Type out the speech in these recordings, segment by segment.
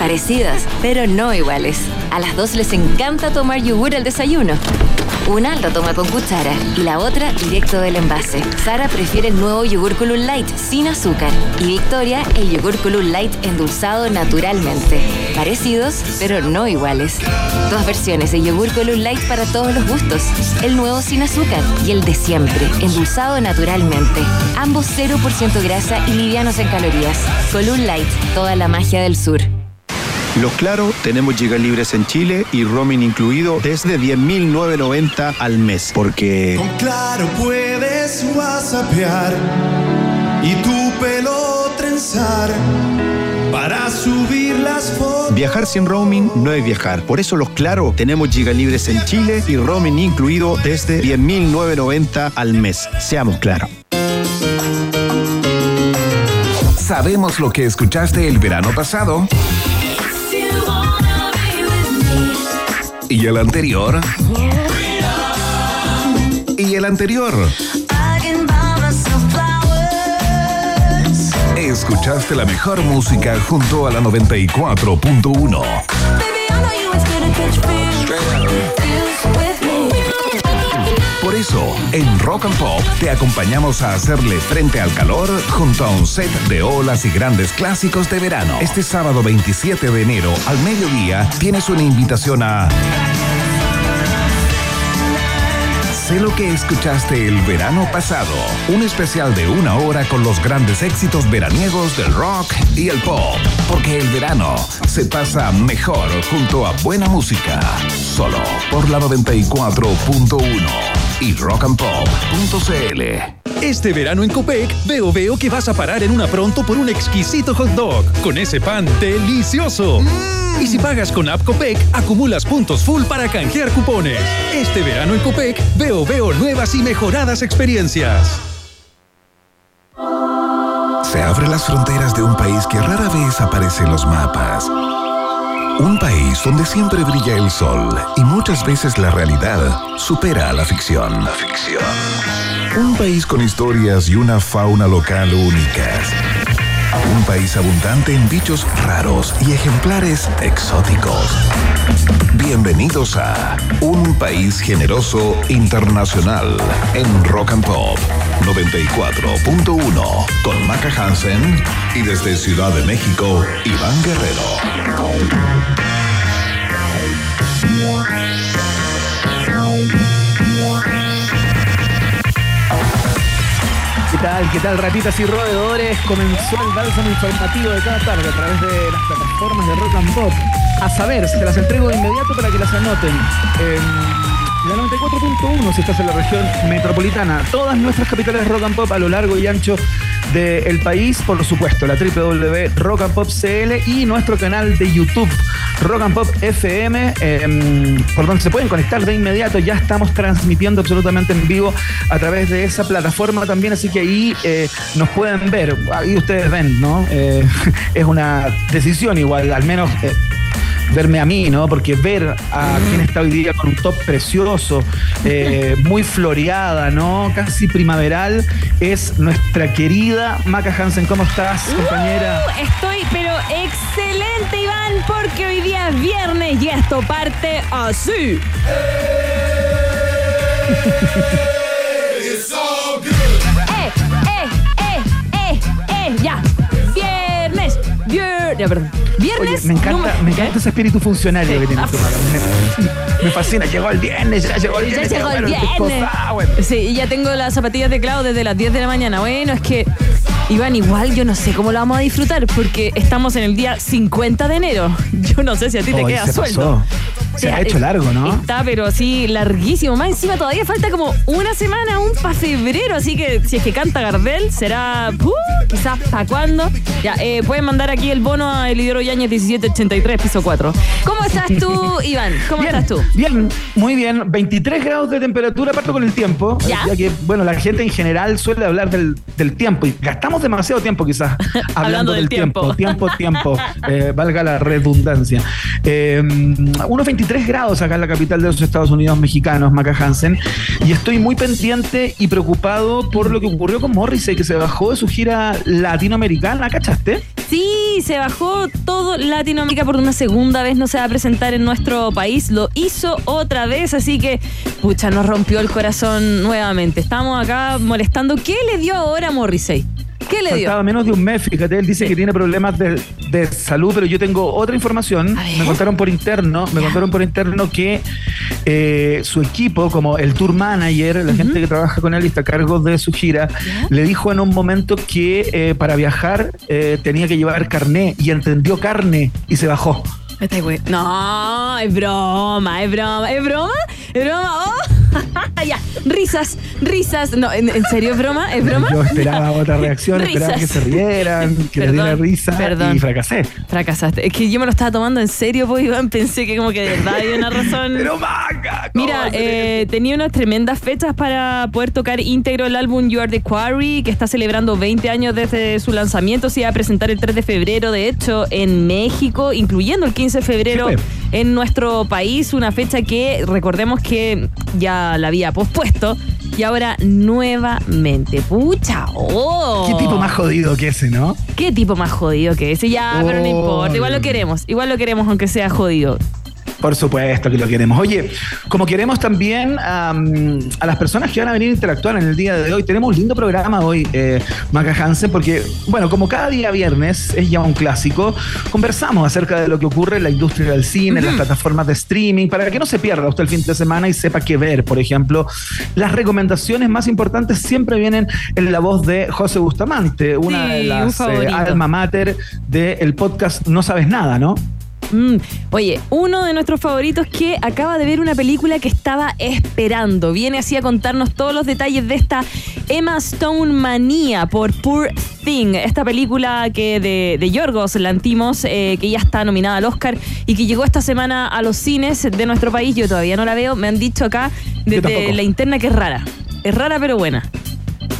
parecidas, pero no iguales. A las dos les encanta tomar yogur al desayuno. Una lo toma con cuchara y la otra directo del envase. Sara prefiere el nuevo yogur Column Light sin azúcar y Victoria el yogur Column Light endulzado naturalmente. Parecidos, pero no iguales. Dos versiones de yogur Column Light para todos los gustos. El nuevo sin azúcar y el de siempre, endulzado naturalmente. Ambos 0% grasa y livianos en calorías. Column Light, toda la magia del sur. Los Claro tenemos gigas libres en Chile y roaming incluido desde 10.990 al mes. Porque. Con Claro puedes whatsappear y tu pelo trenzar. Para subir las fotos. Viajar sin roaming no es viajar. Por eso los Claro tenemos gigas libres en Chile y roaming incluido desde 10.990 al mes. Seamos claros. Sabemos lo que escuchaste el verano pasado. Y el anterior. Y el anterior. Escuchaste la mejor música junto a la 94.1. Por eso, en Rock and Pop te acompañamos a hacerle frente al calor junto a un set de olas y grandes clásicos de verano. Este sábado 27 de enero al mediodía tienes una invitación a Sé lo que escuchaste el verano pasado. Un especial de una hora con los grandes éxitos veraniegos del rock y el pop. Porque el verano se pasa mejor junto a buena música. Solo por la 94.1 y rockandpop.cl. Este verano en Copec, veo veo que vas a parar en una pronto por un exquisito hot dog con ese pan delicioso. Y si pagas con App Copec, acumulas puntos full para canjear cupones. Este verano en Copec, veo veo nuevas y mejoradas experiencias. Se abren las fronteras de un país que rara vez aparece en los mapas. Un país donde siempre brilla el sol y muchas veces la realidad supera a la ficción. La ficción. Un país con historias y una fauna local únicas. Un país abundante en bichos raros y ejemplares exóticos. Bienvenidos a Un País Generoso Internacional en Rock and Pop 94.1 con Maca Hansen y desde Ciudad de México, Iván Guerrero. ¿Qué tal? ¿Qué tal, ratitas y roedores? Comenzó el bálsamo informativo de cada tarde a través de las plataformas de Rock and Pop. A saber, se las entrego de inmediato para que las anoten. Eh, la 94.1 si estás en la región metropolitana. Todas nuestras capitales Rock and Pop a lo largo y ancho del país, por supuesto, la www Rock and Pop CL y nuestro canal de YouTube Rock and Pop FM, eh, por donde se pueden conectar de inmediato. Ya estamos transmitiendo absolutamente en vivo a través de esa plataforma también, así que ahí eh, nos pueden ver. Ahí ustedes ven, ¿no? Eh, es una decisión igual, al menos eh, verme a mí, ¿no? Porque ver a quien está hoy día con un top precioso, eh, muy floreada, ¿no? Casi primaveral, es nuestra querida Maca Hansen. ¿Cómo estás, compañera? Uh, estoy, pero excelente, Iván, porque hoy día es viernes y esto parte así. eh, eh, eh, eh, eh, ya. Ya, perdón. Viernes. Oye, me encanta, número- me encanta ¿Qué? ese espíritu funcionario que tiene tu Maca. Me, me fascina, llegó el viernes, ya llegó el Ya viernes. llegó el bueno, viernes. bueno. Sí, y ya tengo las zapatillas de Clau desde las 10 de la mañana. Bueno, es que, Iván, igual yo no sé cómo lo vamos a disfrutar porque estamos en el día 50 de enero. Yo no sé si a ti te Hoy queda se sueldo. pasó. Se O sea, ha hecho largo, ¿no? Está, pero así larguísimo. Más encima todavía falta como una semana aún para febrero. Así que si es que canta Gardel, será uh, quizás para cuándo. Ya, eh, pueden mandar aquí el bono a Elidoro Yáñez 1783, piso 4. ¿Cómo estás tú, Iván? ¿Cómo Bien, estás tú? Bien, muy bien. 23 grados de temperatura, parto con el tiempo. Ya. Ya que, bueno, la gente en general suele hablar del, del tiempo y gastamos demasiado tiempo quizás hablando, Hablando del del tiempo. tiempo. Tiempo, tiempo. eh, valga la redundancia. Eh, unos 23 23 grados acá en la capital de los Estados Unidos mexicanos, Maca Hansen, y estoy muy pendiente y preocupado por lo que ocurrió con Morrissey, que se bajó de su gira latinoamericana, ¿cachaste? Sí, se bajó todo Latinoamérica por una segunda vez, no se va a presentar en nuestro país, lo hizo otra vez, así que, pucha, nos rompió el corazón nuevamente. Estamos acá molestando. ¿Qué le dio ahora a Morrissey? ¿Qué le dio? Faltaba menos de un mes, fíjate, él dice que tiene problemas de, de salud, pero yo tengo otra información. Me contaron por interno, me contaron por interno que eh, su equipo, como el tour manager, la gente que trabaja con él y está a cargo de su gira, le dijo en un momento que eh, para viajar eh, tenía que llevar carné y entendió carne y se bajó. No, es broma, es broma, es broma, es broma. Oh. ya, risas, risas. No, ¿en, en serio es broma? ¿Es broma? Yo esperaba otra reacción, esperaba que se rieran, que le Perdón, diera risa perdón. y fracasé. Fracasaste. Es que yo me lo estaba tomando en serio, pues Iván, pensé que como que de verdad había una razón. Pero maca, ¿cómo Mira, eh, tenía unas tremendas fechas para poder tocar íntegro el álbum You Are the Quarry, que está celebrando 20 años desde su lanzamiento. Se iba a presentar el 3 de febrero, de hecho, en México, incluyendo el 15 de febrero Sí, en nuestro país. Una fecha que recordemos que ya la había pospuesto y ahora nuevamente. ¡Pucha! ¡Oh! Qué tipo más jodido que ese, ¿no? ¿Qué tipo más jodido que ese? Ya, pero no importa. Igual lo queremos. Igual lo queremos, aunque sea jodido. Por supuesto que lo queremos. Oye, como queremos también am, a las personas que van a venir a interactuar en el día de hoy, tenemos un lindo programa hoy, eh, Maca Hansen, porque, bueno, como cada día viernes es ya un clásico, conversamos acerca de lo que ocurre en la industria del cine, en las plataformas de streaming, para que no se pierda usted el fin de semana y sepa qué ver, por ejemplo. Las recomendaciones más importantes siempre vienen en la voz de José Bustamante, una Sí, de un las eh, alma mater del podcast No Sabes Nada, ¿no? Mm, Oye, uno de nuestros favoritos que acaba de ver una película que estaba esperando. Viene así a contarnos todos los detalles de esta Emma Stone manía por Poor Thing. Esta película que de, de Yorgos Lantimos, eh, que ya está nominada al Oscar y que llegó esta semana a los cines de nuestro país. Yo todavía no la veo. Me han dicho acá desde la interna que es rara. Es rara pero buena.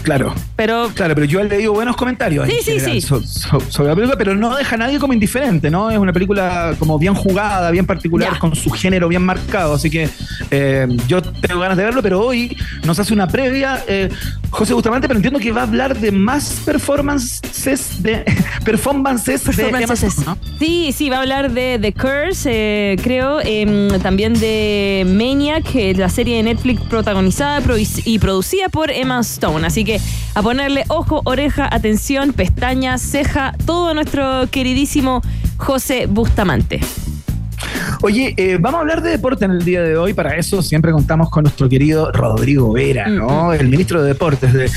Claro. Pero Claro, pero yo he leído buenos comentarios en Sí, sí, general sí. so- so- sobre la película, pero no deja a nadie como indiferente, ¿no? Es una película como bien jugada, bien particular, Ya. con su género bien marcado, así que eh, yo tengo ganas de verlo, pero hoy nos hace una previa eh, José Bustamante, pero entiendo que va a hablar de más performances de performances, de Emma Performances. Stone, ¿no? Sí, sí, va a hablar de The Curse, eh, creo, em, también de Maniac, eh, la serie de Netflix protagonizada y producida por Emma Stone. Así que a ponerle ojo, oreja, atención, pestaña, ceja, todo a nuestro queridísimo José Bustamante. Oye, eh, vamos a hablar de deporte en el día de hoy. Para eso siempre contamos con nuestro querido Rodrigo Vera, ¿no? El ministro de Deportes de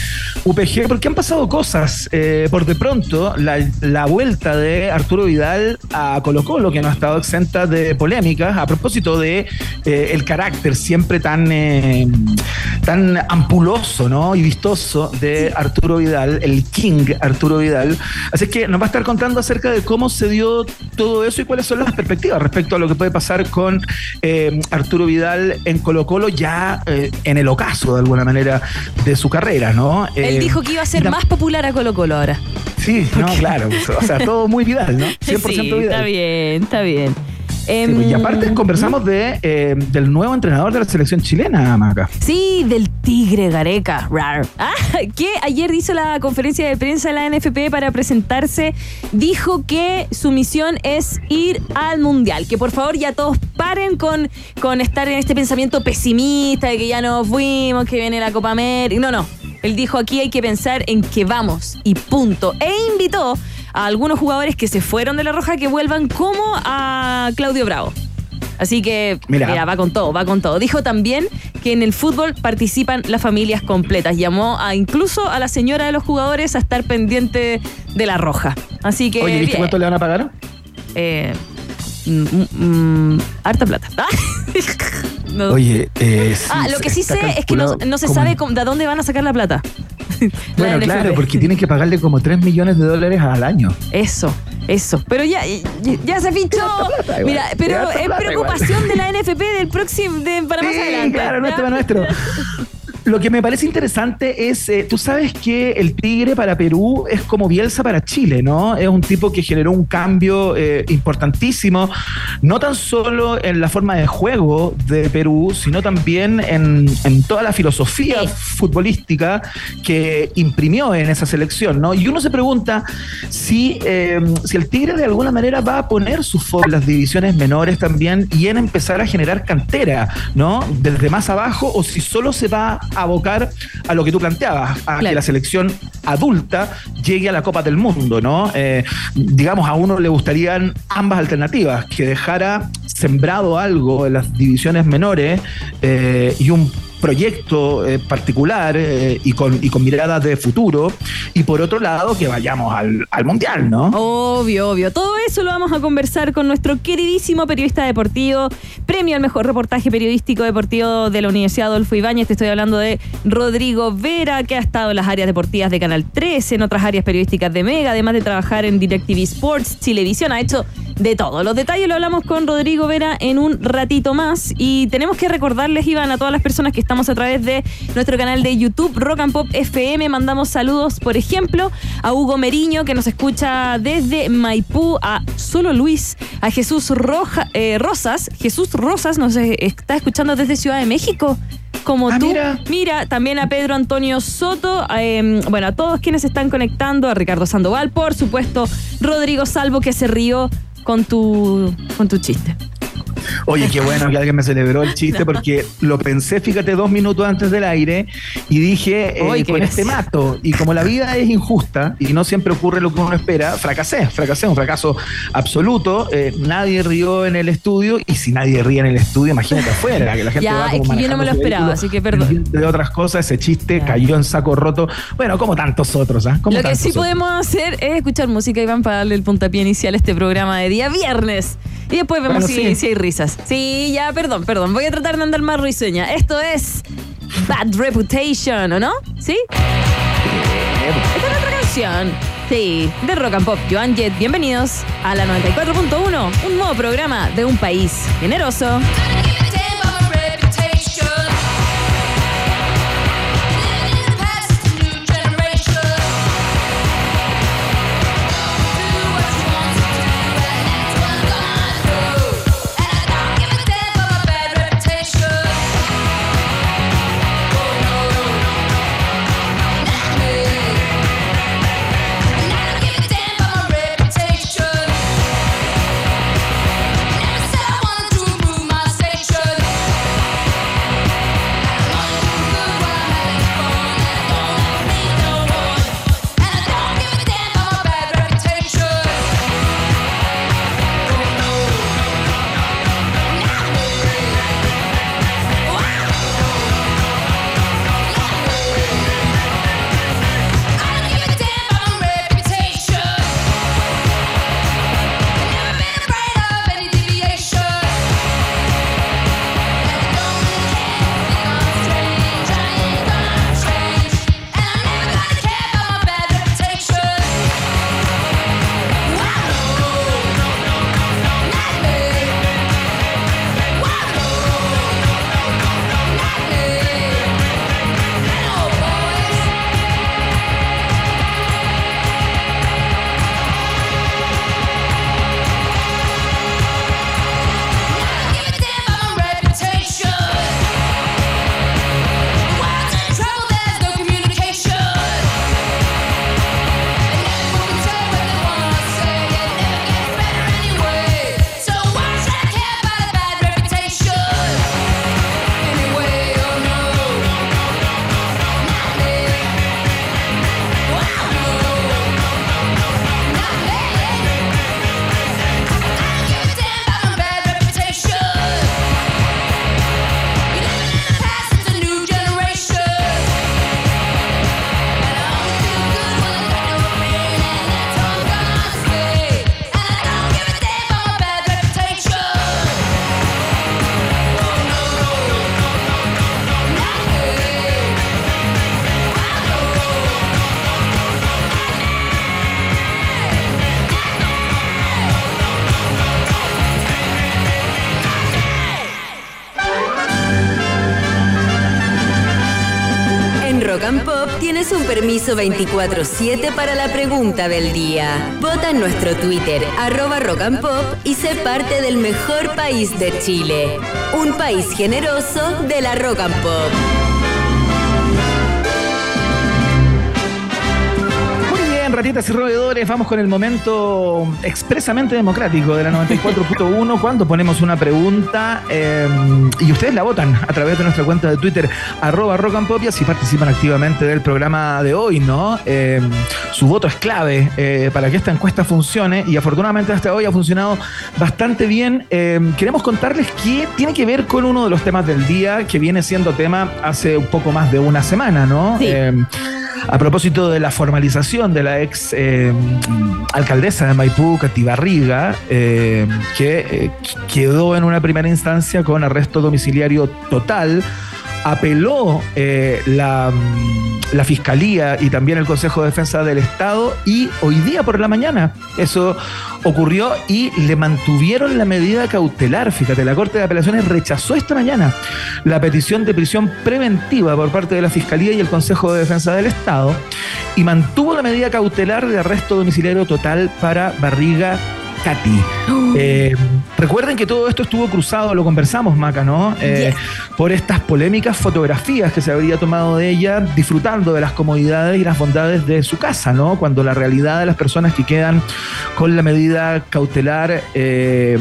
UPG, porque han pasado cosas. Eh, por de pronto, la, la vuelta de Arturo Vidal a Colo Colo, que no ha estado exenta de polémicas, a propósito de eh, el carácter siempre tan, eh, tan ampuloso, ¿no? Y vistoso de Arturo Vidal, el King Arturo Vidal. Así que nos va a estar contando acerca de cómo se dio todo eso y cuáles son las perspectivas respecto a lo que puede pasar con eh, Arturo Vidal en Colo Colo ya eh, en el ocaso de alguna manera de su carrera, ¿no? Eh, dijo que iba a ser más popular a Colo Colo ahora. Sí, no, claro. O sea, todo muy Vidal, ¿no? 100% sí, Vidal. está bien, está bien. Sí, pues, y aparte conversamos de, eh, del nuevo entrenador de la selección chilena, Maca. Sí, del Tigre Gareca. Rar. Ah, que ayer hizo la conferencia de prensa de la NFP para presentarse. Dijo que su misión es ir al Mundial. Que por favor ya todos paren con, con estar en este pensamiento pesimista de que ya nos fuimos, que viene la Copa América. No, no. Él dijo aquí hay que pensar en que vamos y punto. E invitó a algunos jugadores que se fueron de la Roja que vuelvan como a Claudio Bravo. Así que, Mira. mira. va con todo, va con todo. Dijo también que en el fútbol participan las familias completas. Llamó a incluso a la señora de los jugadores a estar pendiente de la roja. Así que. Oye, ¿viste bien. cuánto le van a pagar? Eh, mm, mm, harta plata. No. Oye, eh, sí, ah, lo que sí sé es que no, se como- sabe cómo- de dónde van a sacar la plata. La Bueno, claro, porque tienen que pagarle como 3 millones de dólares al año. Eso, eso. Pero ya, ya, ya se fichó. plata igual, Mira, pero es preocupación de la NFP del próximo, de, para más adelante. claro, tema nuestro. Lo que me parece interesante es, eh, tú sabes que el Tigre para Perú es como Bielsa para Chile, ¿no? Es un tipo que generó un cambio eh, importantísimo, no tan solo en la forma de juego de Perú, sino también en, en toda la filosofía futbolística que imprimió en esa selección, ¿no? Y uno se pregunta si, eh, si el Tigre de alguna manera va a poner su foco en las divisiones menores también y en empezar a generar cantera, ¿no? Desde más abajo o si solo se va abocar a lo que tú planteabas, a que la selección adulta llegue a la Copa del Mundo, ¿no? Eh, digamos, a uno le gustarían ambas alternativas, que dejara sembrado algo en las divisiones menores eh, y un proyecto eh, particular eh, y, con, y con miradas de futuro. Y por otro lado, que vayamos al, al Mundial, ¿no? Obvio, obvio. Todo eso lo vamos a conversar con nuestro queridísimo periodista deportivo, premio al mejor reportaje periodístico deportivo de la Universidad Adolfo Ibáñez. Te estoy hablando de Rodrigo Vera, que ha estado en las áreas deportivas de Canal 13, en otras áreas periodísticas de Mega, además de trabajar en DirecTV Sports, Chilevisión. Ha hecho de todo. Los detalles lo hablamos con Rodrigo Vera en un ratito más. Y tenemos que recordarles, Iván, a todas las personas que estamos a través de nuestro canal de YouTube, Rock and Pop FM. Mandamos saludos, por ejemplo, a Hugo Meriño, que nos escucha desde Maipú, a Solo Luis, a Jesús Roja, eh, Rosas. Jesús Rosas nos está escuchando desde Ciudad de México como Ah, tú. mira. también a Pedro Antonio Soto, eh, bueno, a todos quienes están conectando, a Ricardo Sandoval, por supuesto, Rodrigo Salvo que se rió con tu, con tu chiste. Oye, qué bueno que alguien me celebró el chiste porque lo pensé, fíjate, dos minutos antes del aire y dije, eh, con este mato. Y como la vida es injusta y no siempre ocurre lo que uno espera, fracasé, fracasé, un fracaso absoluto. Eh, nadie rió en el estudio y si nadie ríe en el estudio, imagínate afuera, que la gente Ya, va es como que yo no me lo esperaba, vehículo, así que perdón. De otras cosas, ese chiste Ya. cayó en saco roto. Bueno, como tantos otros. Como Lo que sí otros. podemos hacer es escuchar música, Iván, para darle el puntapié inicial a este programa de día viernes. Y después vemos Bueno, si, sí. si hay risas. Sí, ya, perdón, perdón. Voy a tratar de andar más risueña. Esto es Bad Reputation, ¿o no? ¿Sí? Esta es otra canción. Sí, de Rock and Pop. Joan Jett, bienvenidos a la 94.1, un nuevo programa de un país generoso. Permiso 24-7 para la pregunta del día. Vota en nuestro Twitter, arroba Rock and Pop, y sé parte del mejor país de Chile. Un país generoso de la Rock and Pop. Bien, ratitas y roedores, vamos con el momento expresamente democrático de la 94.1 cuando ponemos una pregunta eh, y ustedes la votan a través de nuestra cuenta de Twitter, arroba rock and pop, y así participan activamente del programa de hoy, ¿no? Eh, su voto es clave eh, para que esta encuesta funcione y afortunadamente hasta hoy ha funcionado bastante bien. Eh, queremos contarles que tiene que ver con uno de los temas del día que viene siendo tema hace un poco más de una semana, ¿no? Sí. A propósito de la formalización de la ex eh, alcaldesa de Maipú, Cati Barriga, eh, que eh, quedó en una primera instancia con arresto domiciliario total, apeló eh, la, mm, la Fiscalía y también el Consejo de Defensa del Estado y hoy día por la mañana eso ocurrió y le mantuvieron la medida cautelar. Fíjate, la Corte de Apelaciones rechazó esta mañana la petición de prisión preventiva por parte de la Fiscalía y el Consejo de Defensa del Estado y mantuvo la medida cautelar de arresto domiciliario total para Barriga Katy. Eh, recuerden que todo esto estuvo cruzado, lo conversamos, Maca, ¿no? Eh, Por estas polémicas fotografías que se habría tomado de ella disfrutando de las comodidades y las bondades de su casa, ¿no? Cuando la realidad de las personas que quedan con la medida cautelar, eh,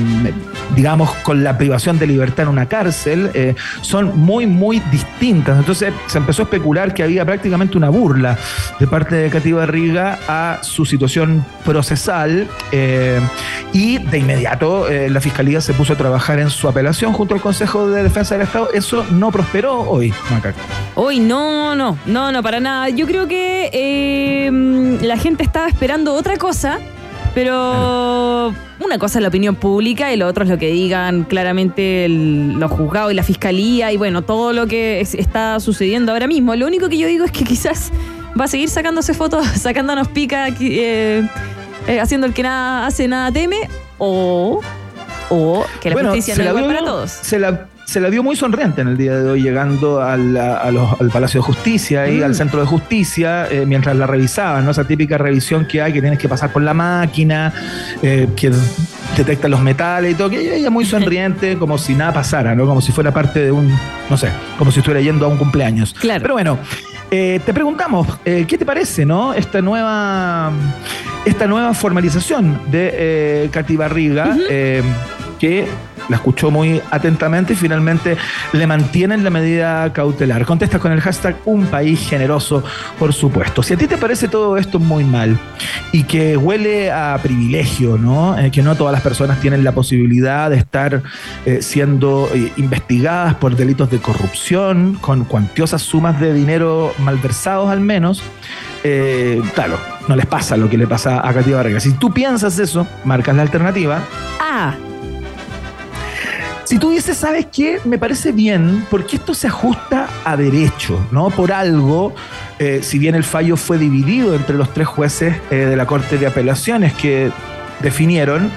digamos, con la privación de libertad en una cárcel, son muy, muy distintas. Entonces se empezó a especular que había prácticamente una burla de parte de Katy Barriga a su situación procesal eh, y de inmediato eh, la Fiscalía se puso a trabajar en su apelación junto al Consejo de Defensa del Estado. Eso no prosperó hoy, Macaco. Hoy no, no, no, no, para nada. Yo creo que eh, la gente estaba esperando otra cosa, pero una cosa es la opinión pública y lo otro es lo que digan claramente el- los juzgados y la fiscalía y bueno, todo lo que es- está sucediendo ahora mismo. Lo único que yo digo es que quizás va a seguir sacándose fotos, sacándonos pica, eh, eh, haciendo el que nada hace, nada teme, o, o que la justicia no es igual para todos. Se la, se la vio muy sonriente en el día de hoy, llegando al, a- a los- al Palacio de Justicia y Mm. al Centro de Justicia, eh, mientras la revisaban, ¿no? Esa típica revisión que hay, que tienes que pasar por la máquina, eh, que detecta los metales y todo, que ella, ella muy sonriente, como si nada pasara, ¿no? Como si fuera parte de un, no sé, como si estuviera yendo a un cumpleaños. Claro. Pero bueno, eh, te preguntamos, eh, ¿qué te parece, no? Esta nueva, esta nueva formalización de eh, Barriga, eh, que la escuchó muy atentamente y finalmente le mantienen la medida cautelar. Contesta con el hashtag Un País Generoso, por supuesto. Si a ti te parece todo esto muy mal y que huele a privilegio, ¿no? Eh, que no todas las personas tienen la posibilidad de estar eh, siendo eh, investigadas por delitos de corrupción, con cuantiosas sumas de dinero malversados al menos, claro, no les pasa lo que le pasa a Katy Barriga. Si tú piensas eso, marcas la alternativa. Ah, Si tú dices, ¿sabes qué? Me parece bien, porque esto se ajusta a derecho, ¿no? Por algo, eh, si bien el fallo fue dividido entre los tres jueces eh, de la Corte de Apelaciones que definieron,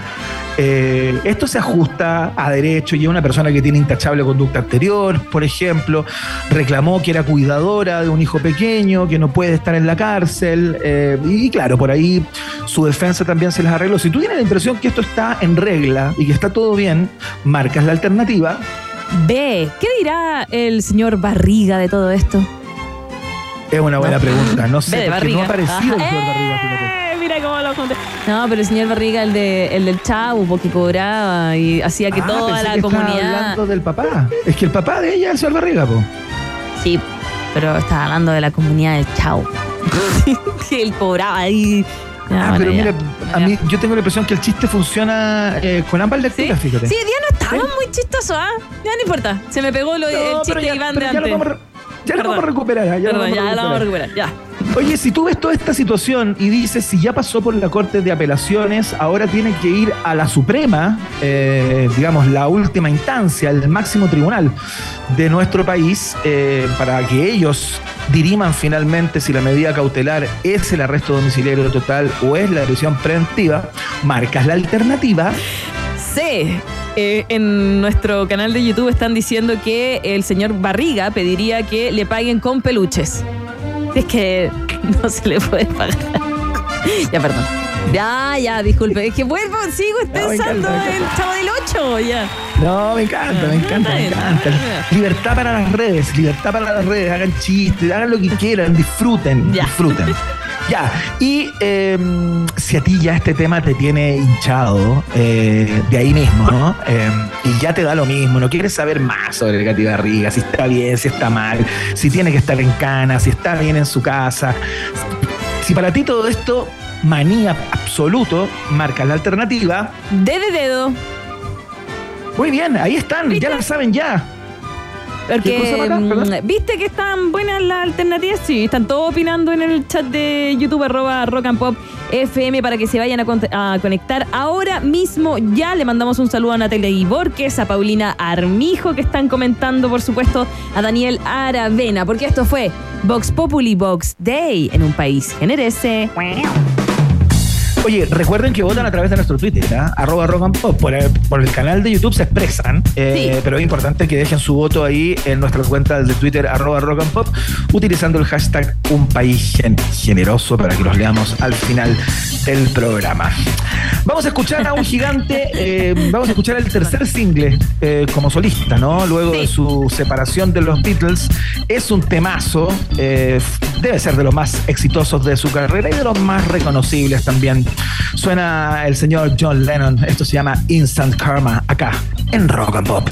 eh, esto se ajusta a derecho y una persona que tiene intachable conducta anterior, por ejemplo, reclamó que era cuidadora de un hijo pequeño, que no puede estar en la cárcel, eh, y claro, por ahí su defensa también se les arregló. Si tú tienes la impresión que esto está en regla y que está todo bien, marcas la alternativa. B. ¿Qué dirá el señor Barriga de todo esto? Es una buena pregunta, no sé, porque no ha aparecido el señor Barriga, fíjate. ¡Eh! Mira cómo lo junté. No, pero el señor Barriga, el, de, el del chavo, porque cobraba y hacía que Ah, toda pensé la que estaba comunidad. hablando del papá. Es que el papá de ella es el señor Barriga, po. Sí, pero estaba hablando de la comunidad del chavo. que él cobraba ahí. Ah, pero mira, a mí yo tengo la impresión que el chiste funciona eh, con ambas ¿Sí? lecturas, fíjate. Sí, día no estaba muy chistoso, ¿ah? Ya no importa. Se me pegó lo, No, el pero chiste ya, Iván pero de ya lo antes. vamos a re- ya lo vamos a recuperar. Ya lo Perdón, vamos a ya la vamos a recuperar. recuperar. Ya. Oye, si tú ves toda esta situación y dices si ya pasó por la Corte de Apelaciones, ahora tiene que ir a la Suprema, eh, digamos, la última instancia, el máximo tribunal de nuestro país, eh, para que ellos diriman finalmente si la medida cautelar es el arresto domiciliario total o es la prisión preventiva, marcas la alternativa. Sí. Eh, en nuestro canal de YouTube están diciendo que el señor Barriga pediría que le paguen con peluches. Es que no se le puede pagar. ya, perdón. Ya, ya, disculpe. Es que vuelvo, sigo pensando me el chavo del 8, ya. No, me encanta, me encanta, me encanta. Libertad para las redes, libertad para las redes. Hagan chistes, hagan lo que quieran, disfruten, Ya. disfruten. Ya, y eh, si a ti ya este tema te tiene hinchado eh, de ahí mismo, ¿no? Eh, y ya te da lo mismo, no quieres saber más sobre el Gati Barriga, si está bien, si está mal, si tiene que estar en cana, si está bien en su casa. Si para ti todo esto, manía absoluto, marca la alternativa, D de dedo. muy bien, ahí están, ya la saben ya. Mm. ¿viste que están buenas las alternativas? Sí, están todos opinando en el chat de YouTube, arroba Rock and Pop FM, para que se vayan a, con- a conectar ahora mismo. Ya le mandamos un saludo a Natalia Borges, a Paulina Armijo, que están comentando, por supuesto, a Daniel Aravena, porque esto fue Vox Populi Vox Day en un país generese. Oye, recuerden que votan a través de nuestro Twitter, ¿ah? arroba rock and pop. Por el, por el canal de YouTube se expresan, eh, Sí. pero es importante que dejen su voto ahí en nuestras cuentas de Twitter, arroba rock and pop, utilizando el hashtag un país gen- generoso para que los leamos al final del programa. Vamos a escuchar a un gigante, eh, vamos a escuchar el tercer single eh, como solista, ¿no? Luego de su separación de los Beatles. Es un temazo, eh, debe ser de los más exitosos de su carrera y de los más reconocibles también. Suena el señor John Lennon, esto se llama Instant Karma, acá en Rock and Pop.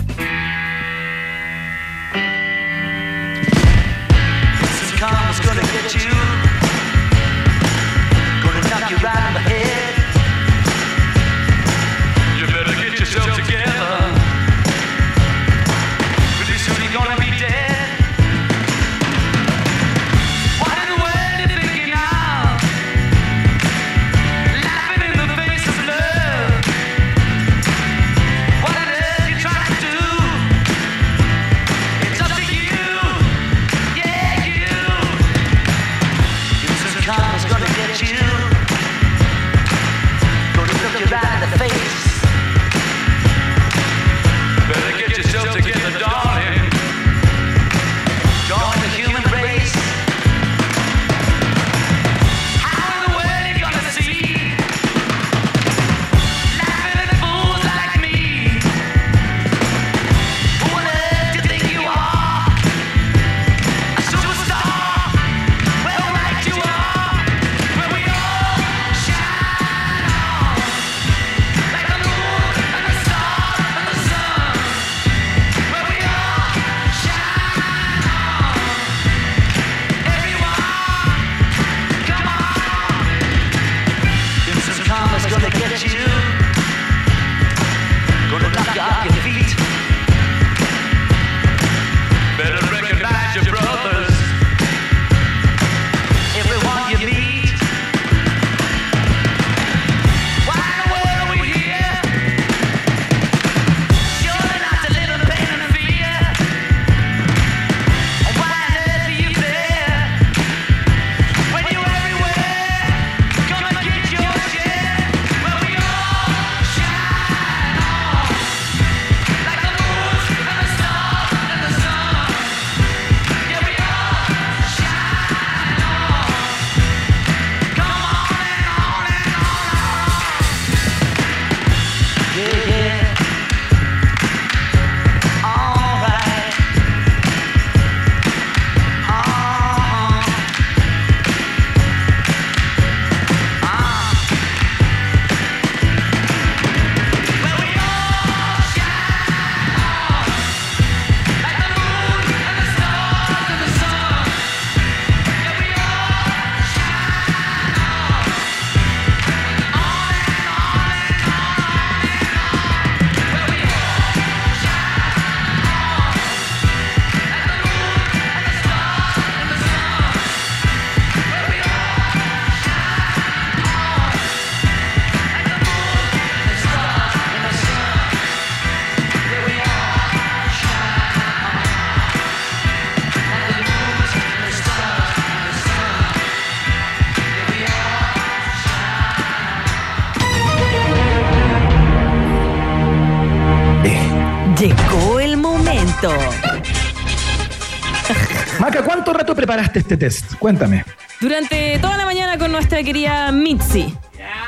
Maca, ¿cuánto rato preparaste este test? Cuéntame. Durante toda la mañana con nuestra querida Mitzi,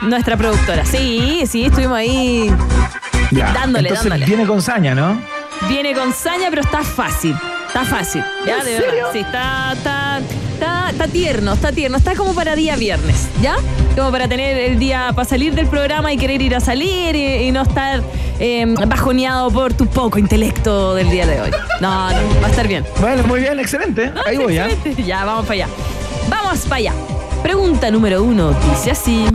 nuestra productora. Sí, sí, estuvimos ahí. Ya. Dándole, Entonces dándole. viene con saña, ¿no? Viene con saña, pero está fácil. Está fácil. Ya, ¿En de serio? verdad. Sí, está, está, está, tierno, está tierno. Está como para día viernes, ¿ya? Como para tener el día para salir del programa y querer ir a salir y, y no estar eh, bajoneado por tu poco intelecto del día de hoy. No, no, va a estar bien. Bueno, muy bien, excelente. Ah, Ahí voy, ¿ah? excelente. Ya, vamos para allá. Vamos para allá. Pregunta número uno. Dice así.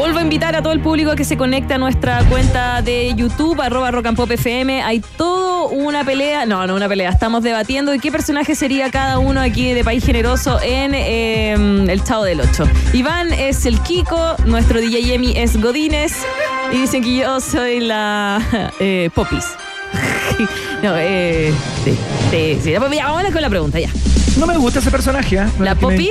Vuelvo a invitar a todo el público que se conecte a nuestra cuenta de YouTube, arroba rock and pop FM. Hay todo una pelea, no, no una pelea, estamos debatiendo de qué personaje sería cada uno aquí de País Generoso en eh, El Chavo del 8. Iván es el Kiko, nuestro DJ Yemi es Godínez y dicen que yo soy la eh, Popis. no, eh, sí, sí, sí. Ya, vámonos con la pregunta, ya. No me gusta ese personaje, ¿ah? ¿La me Popis?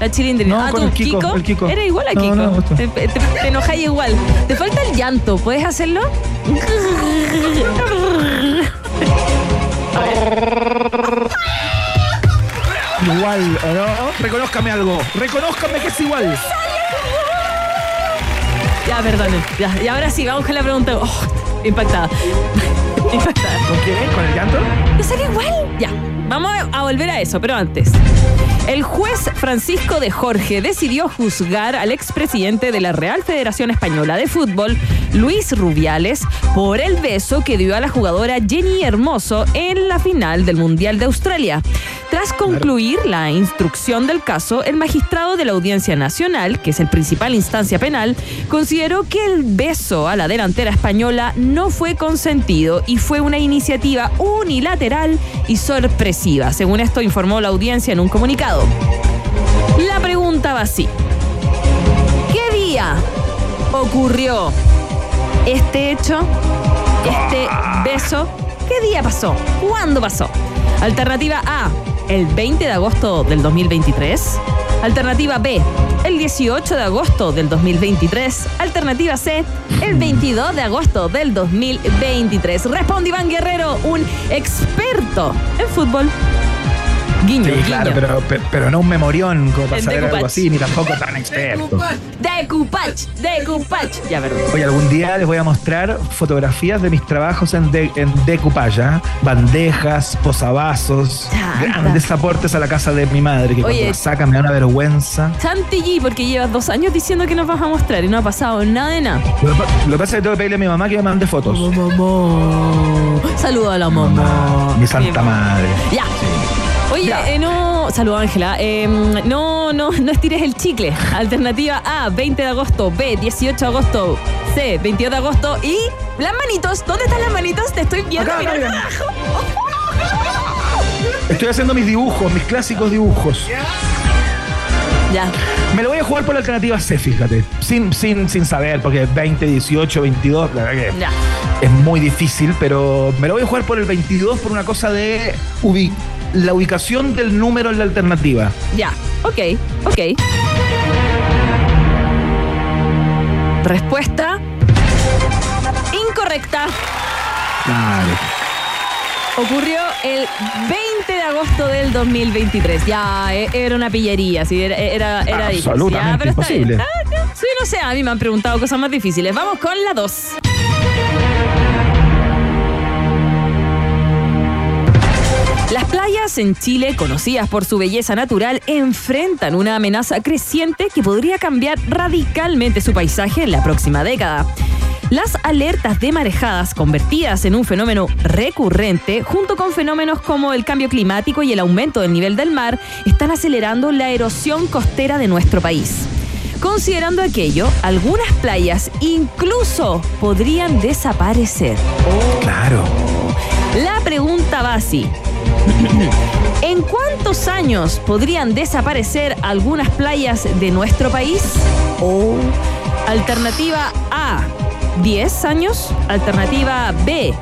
¿La chilindrina? No, ah, con tú, el Kiko, el Kiko. Era igual a Kiko. no me te, te, te enojáis igual. Te falta el llanto. ¿Puedes hacerlo? Igual, ¿o no? Reconózcame algo. Reconózcame que es igual. Ya, perdón. Ya, y ahora sí, vamos con la pregunta. Oh, impactada. impactada. ¿Con qué? ¿Con el llanto? ¿No sale igual? Ya. Vamos a volver a eso, pero antes. El juez Francisco de Jorge decidió juzgar al expresidente de la Real Federación Española de Fútbol, Luis Rubiales, por el beso que dio a la jugadora Jenny Hermoso en la final del Mundial de Australia. Tras concluir la instrucción del caso, el magistrado de la Audiencia Nacional, que es el principal instancia penal, consideró que el beso a la delantera española no fue consentido y fue una iniciativa unilateral y sorpresiva. Según esto informó la audiencia en un comunicado. La pregunta va así. ¿Qué día ocurrió este hecho, este beso? ¿Qué día pasó? ¿Cuándo pasó? Alternativa A, el 20 de agosto del 2023. Alternativa B, el 18 de agosto del 2023. Alternativa C, el 22 de agosto del 2023. Responde Iván Guerrero, un experto en fútbol. Guiño, Sí, guiño. claro, pero, pero, pero no un memorión como para saber algo así, ni tampoco tan experto. Decupach, decupach. Ya, perdón. Oye, algún día les voy a mostrar fotografías de mis trabajos en, de, en decoupage, ¿ah? Bandejas, posavasos, Chanta. grandes aportes a la casa de mi madre, que Oye. cuando la sacan me da una vergüenza. Chantilly, porque llevas dos años diciendo que nos vas a mostrar y no ha pasado nada de nada. Lo, que pa- lo que pasa es que tengo que pedirle a mi mamá que me mande fotos. Mamá. Saludo a la mamá. Mi santa madre. Ya. Oye, eh, no. Saludo, Ángela. Eh, no, no, no estires el chicle. Alternativa A, 20 de agosto. B, 18 de agosto. C, 22 de agosto. Y las manitos. ¿Dónde están las manitos? Te estoy viendo. Acá, mira. acá, mira. Estoy haciendo mis dibujos, mis clásicos dibujos. Ya. Me lo voy a jugar por la alternativa C, fíjate. Sin, sin, sin saber, porque 20, 18, 22, la verdad que Ya. es muy difícil, pero me lo voy a jugar por el 22 por una cosa de ubi- la ubicación del número en la alternativa. Ya, ok, ok. Respuesta incorrecta. Claro. Ocurrió el 20 de agosto del 2023. Ya, eh, era una pillería, sí, era, era, era difícil. Absolutamente Ya, pero está bien. imposible. Ah, ya. Sí, no sé, a mí me han preguntado cosas más difíciles. Vamos con la 2. Playas en Chile, conocidas por su belleza natural, enfrentan una amenaza creciente que podría cambiar radicalmente su paisaje en la próxima década. Las alertas de marejadas, convertidas en un fenómeno recurrente, junto con fenómenos como el cambio climático y el aumento del nivel del mar, están acelerando la erosión costera de nuestro país. Considerando aquello, algunas playas incluso podrían desaparecer. Claro. La pregunta va así. ¿En cuántos años podrían desaparecer algunas playas de nuestro país? O alternativa A, 10 años. Alternativa B,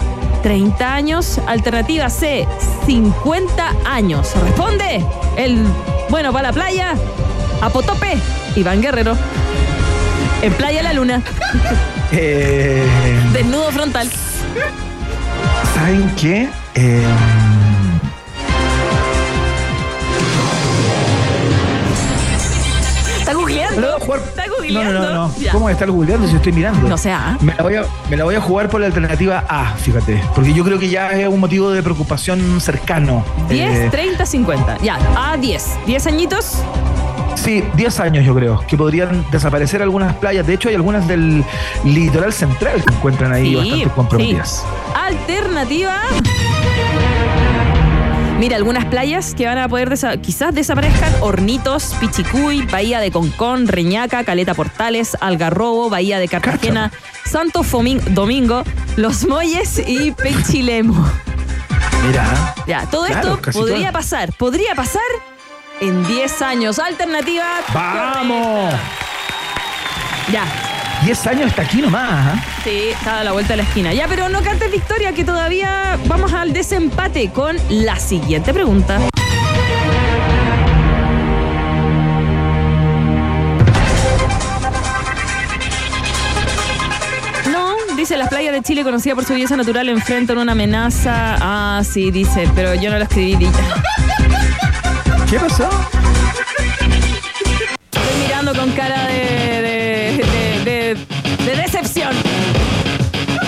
30 años. Alternativa C, 50 años. Responde el bueno para la playa, Apotope, Iván Guerrero. En Playa La Luna, Eh, desnudo frontal. ¿Saben qué? Eh, jugar. Está No, no, googleando. no, no. Ya. ¿Cómo voy a estar googleando si estoy mirando? No sé, ah. Me la, voy a, me la voy a jugar por la alternativa A, fíjate. Porque yo creo que ya es un motivo de preocupación cercano. 10, Eh, 30, 50. Ya, a 10. 10 añitos. Sí, 10 años yo creo, que podrían desaparecer algunas playas. De hecho, hay algunas del litoral central que encuentran ahí Sí, bastante comprometidas. Alternativa. Mira, algunas playas que van a poder desa- quizás desaparezcan: Hornitos, Pichicuy, Bahía de Concón, Reñaca, Caleta Portales, Algarrobo, Bahía de Cartagena, Santo Fomín- Domingo, Los Molles y Pechilemo. Mira, Ya, todo Claro, esto podría pasar, podría pasar en 10 años. Alternativa. ¡vamos! correcta. Ya, 10 años está aquí nomás. ¿ah? Sí, está a la vuelta de la esquina. Ya, pero no cantes victoria, que todavía vamos al desempate con la siguiente pregunta. No, dice las playas de Chile conocida por su belleza natural enfrentan una amenaza. Ah, sí, dice, pero yo no lo escribí. ¿Qué pasó? Estoy mirando con cara de,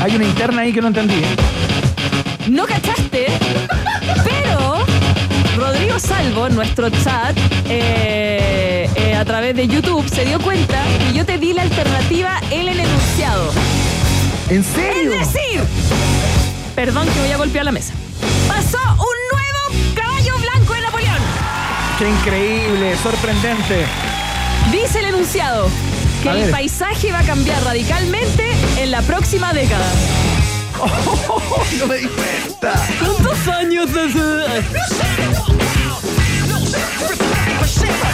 Hay una interna ahí que no entendí. ¿eh? No cachaste, pero Rodrigo Salvo, nuestro chat, eh, eh, a través de YouTube, se dio cuenta que yo te di la alternativa en el enunciado. ¿En Es serio? decir, perdón que voy a golpear la mesa. Pasó un nuevo caballo blanco de Napoleón. ¡Qué increíble! ¡Sorprendente! Dice el enunciado que A el ver. paisaje va a cambiar radicalmente en la próxima década. ¡No me di cuenta! ¿Cuántos años hace?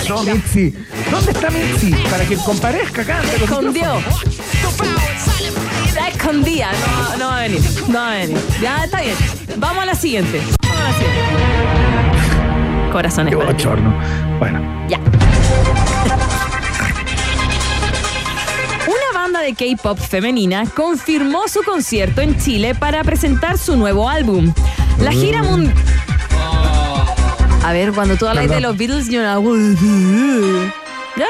No, Mitzi. ¿Dónde está Mitzi? Para que comparezca acá. Se escondió. Se escondía. No, no va a venir. No va a venir. Ya está bien. Vamos a la siguiente. Vamos a la siguiente. Corazones Qué bochorno. Bueno, Ya. De K-pop femenina confirmó su concierto en Chile para presentar su nuevo álbum. La gira mundial. A ver, cuando tú hablas de los Beatles, yo no. ¿Ya?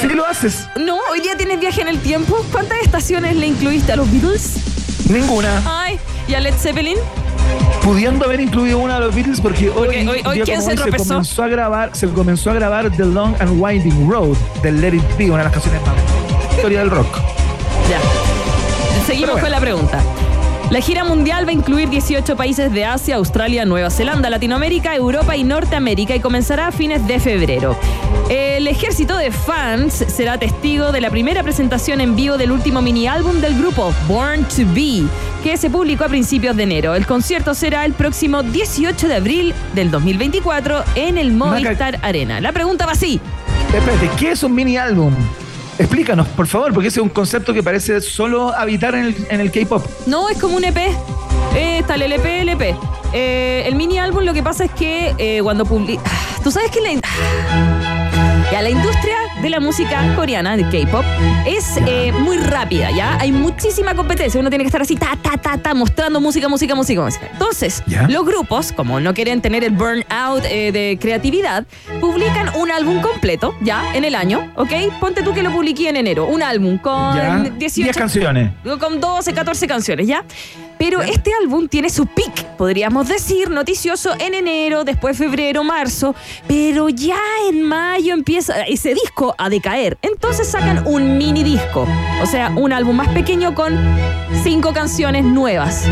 sí lo haces. No, hoy día tienes viaje en el tiempo. ¿Cuántas estaciones le incluiste a los Beatles? Ninguna. Ay, ¿y a Led Zeppelin? Pudiendo haber incluido una de los Beatles porque hoy, Porque hoy- hoy ¿quién se tropezó? comenzó a grabar, se comenzó a grabar The Long and Winding Road de Let It Be, una de las canciones más historia del rock. Ya. Seguimos bueno. con la pregunta. La gira mundial va a incluir 18 países de Asia, Australia, Nueva Zelanda, Latinoamérica, Europa y Norteamérica y comenzará a fines de febrero. El ejército de fans será testigo de la primera presentación en vivo del último mini álbum del grupo, Born to Be, que se publicó a principios de enero. El concierto será el próximo 18 de abril del 2024 en el Movistar Arena. La pregunta va así. Espérate, ¿qué es un mini álbum? Explícanos, por favor, porque ese es un concepto que parece solo habitar en el, el K-pop. No, es como un EP. Eh, está el LP, LP. Eh, el mini álbum lo que pasa es que eh, cuando publica... Tú sabes que la, in- ya, la industria de la música coreana, de K-pop, es eh, muy rápida, ¿ya? Hay muchísima competencia. Uno tiene que estar así, ta, ta, ta, ta, mostrando música, música, música, música. Entonces, Ya. los grupos, como no quieren tener el burnout eh, de creatividad, publican un álbum completo, ¿ya? En el año, ¿ok? Ponte tú que lo publiqué en enero. Un álbum con ¿Ya? 18 10 canciones. con 12, 14 canciones, ¿ya? Pero este álbum tiene su pic, podríamos decir, noticioso en enero, después febrero, marzo, pero ya en mayo empieza ese disco a decaer. Entonces sacan un mini disco, o sea, un álbum más pequeño con cinco canciones nuevas.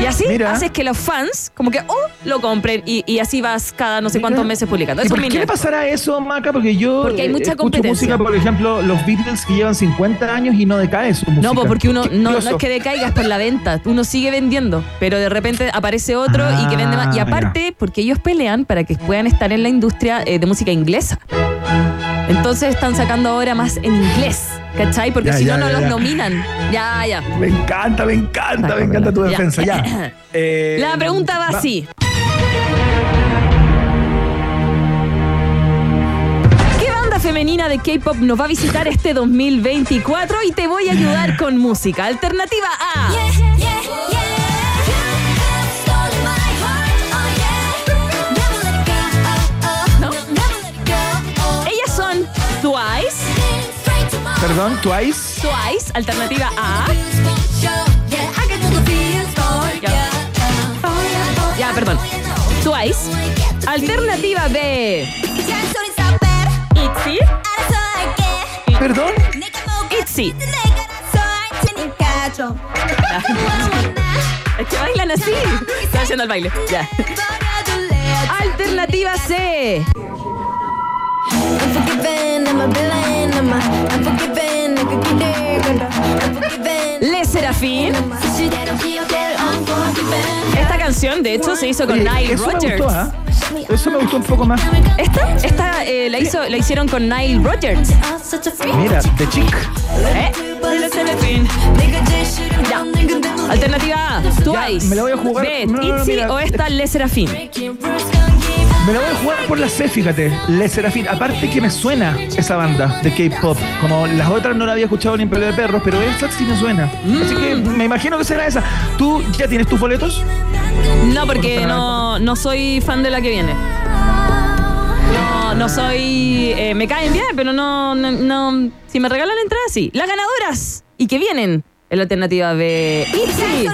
Y así Mira. haces que los fans, como que, oh, lo compren y, y así vas cada no sé Mira. cuántos meses publicando. ¿Y Es un por mini qué le pasará eso, Maca? Porque yo Porque hay eh, mucha escucho competencia. música, por ejemplo, los Beatles que llevan 50 años y no decae su música. No, pues porque uno no, no es que decaigas por la venta, uno sigue vendiendo, pero de repente aparece otro y que vende más. Y Ah, aparte, porque ellos pelean para que puedan estar en la industria eh, de música inglesa. Entonces están sacando ahora más en inglés, ¿cachai? Porque Ya, si ya, no, no ya, los ya. nominan. Ya, ya. Me encanta, me encanta, me encanta tu defensa. Ya. Eh, La pregunta va así. ¿Qué banda femenina de K-pop nos va a visitar este 2024? Y te voy a ayudar con música. Alternativa A. Oh, Ellas son Perdón, Twice. Twice, alternativa A. Ya, perdón. Twice. Alternativa B. Itzy. Perdón. Itzy. Es que bailan así. Estoy haciendo el baile. Ya. Alternativa C. Le Serafín. Esta canción, de hecho, se hizo con Oye, Nile eso me Rodgers. gustó, ¿ah? Eso me gustó un poco más. Esta, esta eh, la, hizo, la hicieron con Nile Rodgers. Mira, de chic. ¿Eh? Le Serafín. Ya. Alternativa A. Twice. me la voy a jugar. No, no, no, Itzy mira. o esta Le Serafín. Me la voy a jugar por la C, fíjate. Le Serafín. Aparte que me suena esa banda de K-pop. Como las otras no la había escuchado ni en pelea de perros, pero esa sí me suena. Así que me imagino que será esa. ¿Tú ya tienes tus boletos? No, porque no, no soy fan de la que viene. No, no soy. eh, me caen bien, pero no, no, no- Si me regalan la entrada, sí. Las ganadoras y que vienen en la alternativa de Itzy.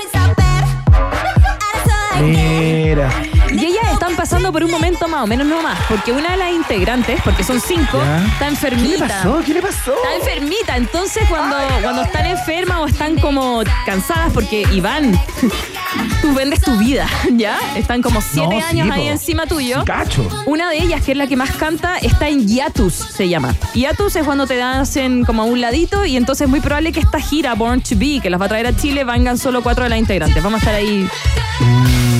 Mira. Y ellas están pasando por un momento más o menos no más, porque una de las integrantes, porque son cinco, Ya. está ¿Qué le enfermita. pasó? ¿Qué le pasó? Está enfermita, entonces cuando, cuando están enfermas o están como cansadas, porque Iván, tú vendes tu vida, ¿ya? Están como siete No, sí, años ahí po. encima tuyo. Cacho. Una de ellas, que es la que más canta, está en hiatus, se llama. Hiatus es cuando te hacen como a un ladito y entonces es muy probable que esta gira, Born to Be, que las va a traer a Chile, vengan solo cuatro de las integrantes. Vamos a estar ahí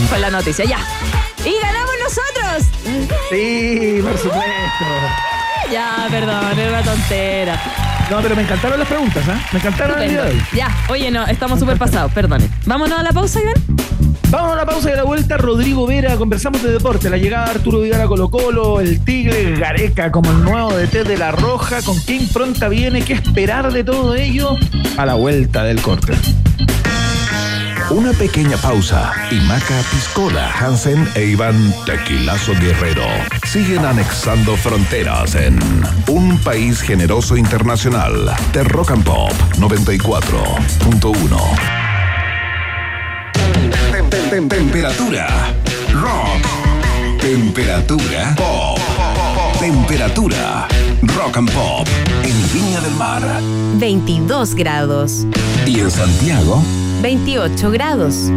con la noticia, ya. ¡Y ganamos nosotros! Sí, por supuesto. Ya, perdón, era una tontera. No, pero me encantaron las preguntas, ¿ah? Me encantaron el día de hoy. Ya, oye, no, estamos súper pasados, perdone. Vámonos a la pausa, Iván. Vamos a la pausa y a la vuelta. Rodrigo Vera, conversamos de deporte. La llegada de Arturo Vidal a Colo Colo, el Tigre, Gareca como el nuevo DT de La Roja. ¿Con qué impronta viene? ¿Qué esperar de todo ello? A la vuelta del corte. Una pequeña pausa y Maca Piscola, Hansen e Iván Tequilazo Guerrero siguen anexando fronteras en un país generoso internacional de Rock and Pop 94.1. Tem- tem- tem- Temperatura rock. Temperatura pop. Temperatura rock and pop en Viña del Mar 22 grados. y en Santiago 28 grados.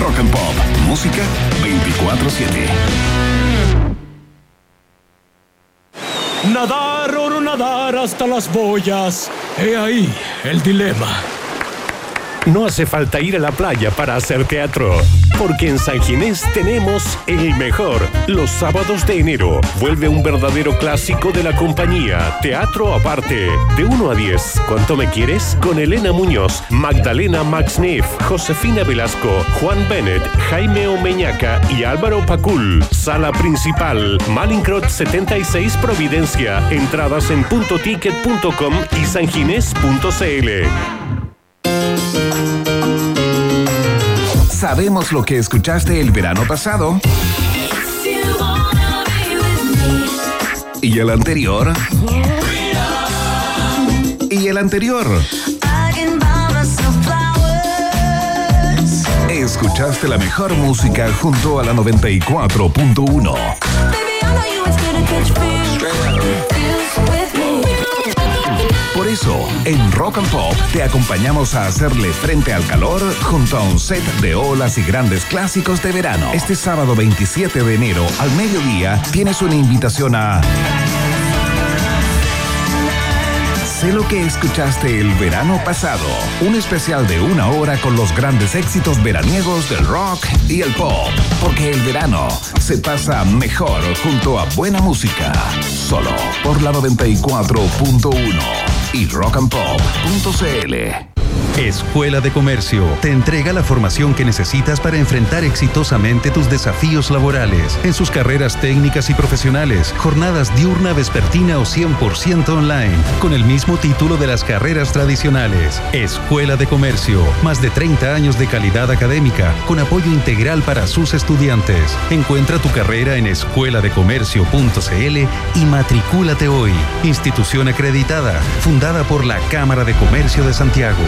Rock and Pop, música 24/7. Nadar o no nadar hasta las boyas. He ahí el dilema. No hace falta ir a la playa para hacer teatro, porque en San Ginés tenemos el mejor. Los sábados de enero vuelve un verdadero clásico de la compañía, Teatro Aparte, de 1 a 10. ¿Cuánto me quieres? Con Elena Muñoz, Magdalena Maxneff, Josefina Velasco, Juan Bennett, Jaime Omeñaca y Álvaro Pacul. Sala principal, Malincrot 76 Providencia. Entradas en puntoticket.com y sanginés.cl. Sabemos lo que escuchaste el verano pasado y el anterior y el anterior. Escuchaste la mejor música junto a la 94.1. Por eso, en Rock and Pop te acompañamos a hacerle frente al calor junto a un set de olas y grandes clásicos de verano. Este sábado 27 de enero al mediodía tienes una invitación a Sé lo que escuchaste el verano pasado. Un especial de una hora con los grandes éxitos veraniegos del rock y el pop. Porque el verano se pasa mejor junto a buena música. Solo por la 94.1 y rockandpop.cl. Escuela de Comercio te entrega la formación que necesitas para enfrentar exitosamente tus desafíos laborales en sus carreras técnicas y profesionales, jornadas diurna, vespertina o 100% online, con el mismo título de las carreras tradicionales. Escuela de Comercio, más de 30 años de calidad académica, con apoyo integral para sus estudiantes. Encuentra tu carrera en escueladecomercio.cl y matricúlate hoy. Institución acreditada, fundada por la Cámara de Comercio de Santiago.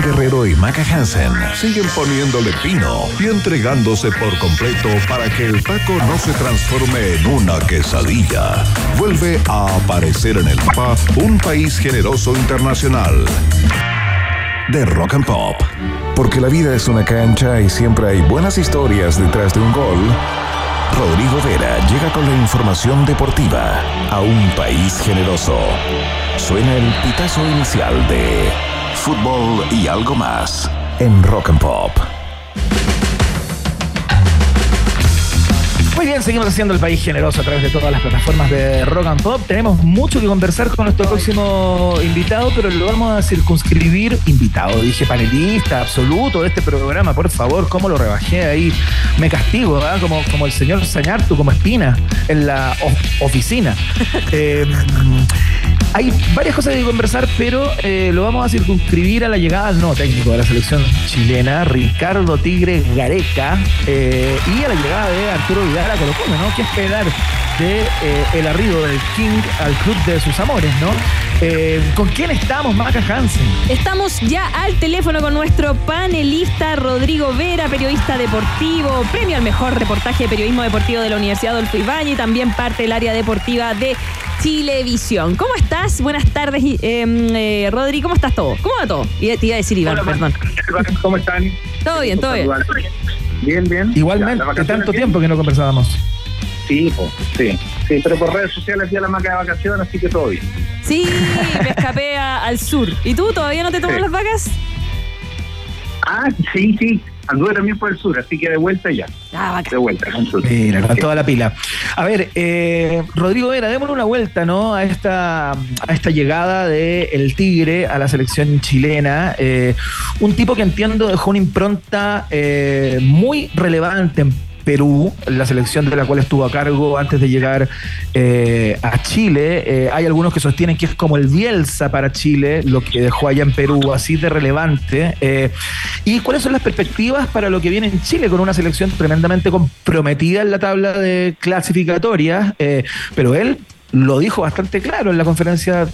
Guerrero y Maca Hansen siguen poniéndole pino y entregándose por completo para que el taco no se transforme en una quesadilla. Vuelve a aparecer en el mapa un país generoso internacional de rock and pop. Porque la vida es una cancha y siempre hay buenas historias detrás de un gol. Rodrigo Vera llega con la información deportiva a un país generoso. Suena el pitazo inicial de fútbol y algo más en Rock and Pop. Muy bien, seguimos haciendo el país generoso a través de todas las plataformas de Rock and Pop. Tenemos mucho que conversar con nuestro próximo invitado, pero lo vamos a circunscribir. Invitado, dije panelista absoluto de este programa, por favor, cómo lo rebajé ahí. Me castigo, ¿verdad? Como, como el señor Sañartu, como espina en la of- oficina. Eh, hay varias cosas que conversar, pero eh, lo vamos a circunscribir a la llegada al nuevo técnico de la selección chilena, Ricardo Tigre Gareca, eh, y a la llegada de Arturo Vidal a Colo ¿no? ¿Qué esperar de eh, el arribo del King al club de sus amores, ¿no? ¿Con quién estamos, Maca Hansen? Estamos ya al teléfono con nuestro panelista Rodrigo Vera, periodista deportivo, premio al mejor reportaje de periodismo deportivo de la Universidad Adolfo Ibañez y también parte del área deportiva de Chilevisión. ¿Cómo estás? Buenas tardes, y, eh, eh, Rodri. ¿Cómo estás todo? ¿Cómo va todo? Y- Te iba a decir Iván, perdón. ¿Cómo están? Todo bien, todo bien. Bien, bien. Igualmente, Ya, vacaciones tanto bien. tiempo que no conversábamos. Sí, po, sí. Sí, pero por redes sociales fui a la maca de vacaciones, así que todo bien. Sí, me escapé a- al sur. ¿Y tú todavía no te tomas Sí. las vacas? Ah, sí, sí. Anduve también por el sur, así que de vuelta ya. Ah. De vuelta, al sur. Mira, con toda la pila. A ver, eh, Rodrigo Vera, démosle una vuelta, ¿no? A esta, a esta llegada de El Tigre a la selección chilena. Eh, un tipo que entiendo dejó una impronta eh, muy relevante en Perú, la selección de la cual estuvo a cargo antes de llegar eh, a Chile. Eh, hay algunos que sostienen que es como el Bielsa para Chile, lo que dejó allá en Perú, así de relevante. Eh, ¿Y cuáles son las perspectivas para lo que viene en Chile con una selección tremendamente comprometida en la tabla de clasificatorias? Pero él lo dijo bastante claro en la conferencia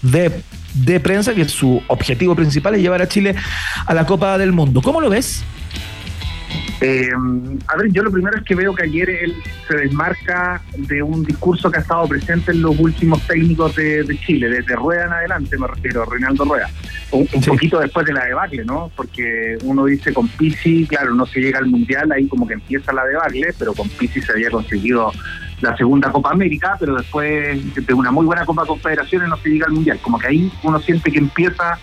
de- de prensa que su objetivo principal es llevar a Chile a la Copa del Mundo. ¿Cómo lo ves? Eh, a ver, yo lo primero es que veo que ayer él se desmarca de un discurso que ha estado presente en los últimos técnicos de, de Chile, desde Rueda en adelante, me refiero, Reinaldo Rueda. Un, un Sí. poquito después de la debacle, ¿no? Porque uno dice con Pizzi, claro, no se llega al Mundial, ahí como que empieza la debacle, pero con Pizzi se había conseguido la segunda Copa América, pero después de una muy buena Copa Confederaciones no se llega al Mundial. Como que ahí uno siente que empieza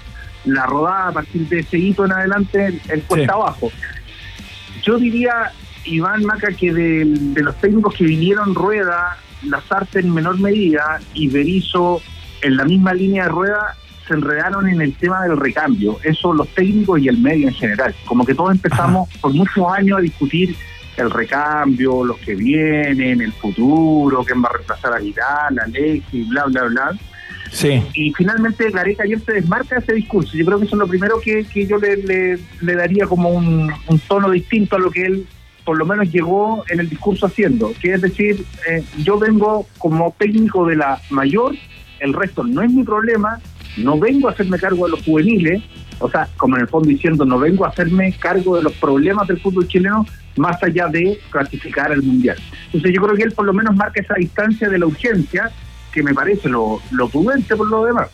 la rodada a partir de ese hito en adelante, el, el cuesta Sí. abajo. Yo diría, Iván Maca, que de, de los técnicos que vinieron Rueda, Lazarte en menor medida y Berizzo en la misma línea de Rueda, se enredaron en el tema del recambio. Eso los técnicos y el medio en general. Como que todos empezamos por muchos años a discutir el recambio, los que vienen, el futuro, quién va a reemplazar a Vidal, a Alexis, bla, bla, bla. Sí. Y finalmente Gareca ayer se desmarca de ese discurso. Yo creo que eso es lo primero que, que yo le, le- daría como un, un tono distinto a lo que él por lo menos llegó en el discurso haciendo, que es decir, eh, yo vengo como técnico de la mayor, el resto no es mi problema, no vengo a hacerme cargo de los juveniles, o sea, como en el fondo diciendo, no vengo a hacerme cargo de los problemas del fútbol chileno más allá de clasificar al mundial. Entonces yo creo que él por lo menos marca esa distancia de la urgencia que me parece lo, lo prudente por lo demás.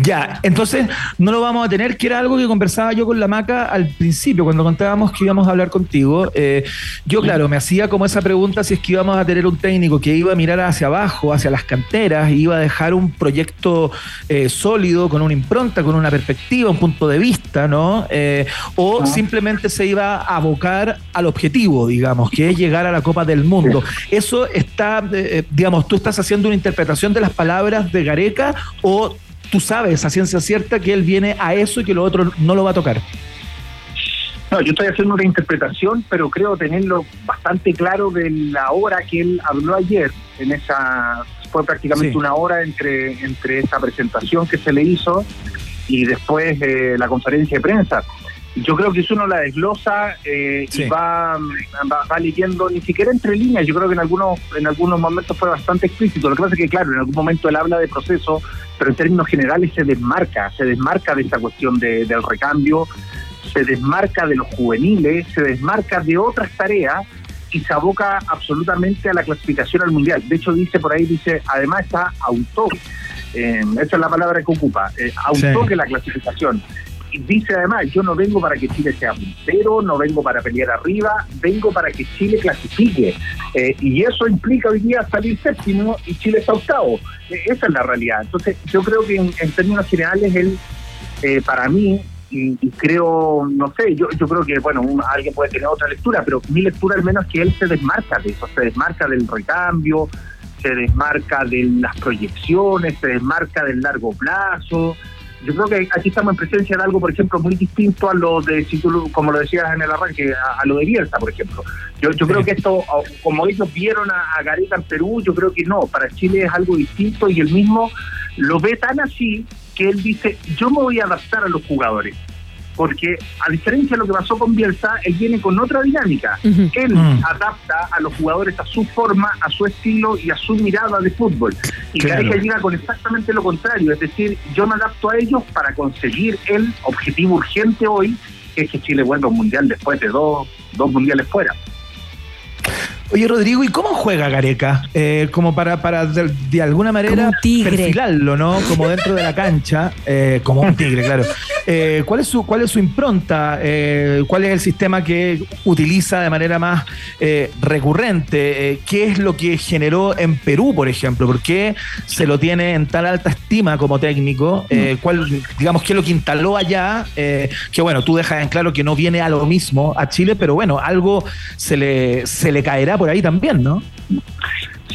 Ya, entonces no lo vamos a tener, que era algo que conversaba yo con la Maca al principio, cuando contábamos que íbamos a hablar contigo. Eh, yo, claro, me hacía como esa pregunta si es que íbamos a tener un técnico que iba a mirar hacia abajo, hacia las canteras, y iba a dejar un proyecto eh, sólido, con una impronta, con una perspectiva, un punto de vista, ¿no? Eh, o simplemente se iba a abocar al objetivo, digamos, que es llegar a la Copa del Mundo. Eso está, eh, digamos, tú estás haciendo una interpretación de las palabras de Gareca o tú sabes a ciencia cierta que él viene a eso y que lo otro no lo va a tocar. No, yo estoy haciendo una interpretación, pero creo tenerlo bastante claro de la hora que él habló ayer. En esa fue prácticamente Sí. una hora entre entre esa presentación que se le hizo y después eh, la conferencia de prensa. Yo creo que si uno la desglosa eh, Sí. y va, va, va leyendo, ni siquiera entre líneas, yo creo que en algunos en algunos momentos fue bastante explícito. Lo que pasa es que, claro, en algún momento él habla de proceso, pero en términos generales se desmarca, se desmarca de esta cuestión de- del recambio, se desmarca de los juveniles, se desmarca de otras tareas y se aboca absolutamente a la clasificación al mundial. De hecho, dice por ahí, dice, además está auto, eh, esa es la palabra que ocupa, eh, auto Sí. que la clasificación. Dice además, yo no vengo para que Chile sea puntero, no vengo para pelear arriba, vengo para que Chile clasifique. Eh, y eso implica hoy día salir séptimo y Chile está octavo. Eh, esa es la realidad. Entonces, yo creo que en, en términos generales, él, eh, para mí, y, y creo, no sé, yo, yo creo que, bueno, un- alguien puede tener otra lectura, pero mi lectura al menos es que él se desmarca de eso, se desmarca del recambio, se desmarca de las proyecciones, se desmarca del largo plazo. Yo creo que aquí estamos en presencia de algo, por ejemplo, muy distinto a lo de, si tú como lo decías en el arranque, a, a lo de Bielsa, por ejemplo. Yo, yo creo que esto, como ellos vieron a, a Gareca en Perú, yo creo que no, para Chile es algo distinto y él mismo lo ve tan así que él dice, yo me voy a adaptar a los jugadores. Porque a diferencia de lo que pasó con Bielsa, él viene con otra dinámica. Él Mm. adapta a los jugadores a su forma, a su estilo y a su mirada de fútbol. Y Claro. Gareca llega con exactamente lo contrario, es decir, yo me adapto a ellos para conseguir el objetivo urgente hoy, que es que Chile vuelva a un mundial después de dos, dos mundiales fuera. Oye, Rodrigo, ¿y cómo juega Gareca? Eh, como para, para de, de alguna manera perfilarlo, ¿no? Como dentro de la cancha, eh, como un tigre, claro. Eh, ¿cuál, es su, ¿Cuál es su impronta? Eh, ¿Cuál es el sistema que utiliza de manera más eh, recurrente? ¿Qué es lo que generó en Perú, por ejemplo? ¿Por qué se lo tiene en tan alta estima como técnico? Eh, ¿cuál, digamos, qué es lo que instaló allá? Que bueno, tú dejas en claro que no viene a lo mismo a Chile, pero bueno, algo se le, se le caerá por ahí también, ¿no?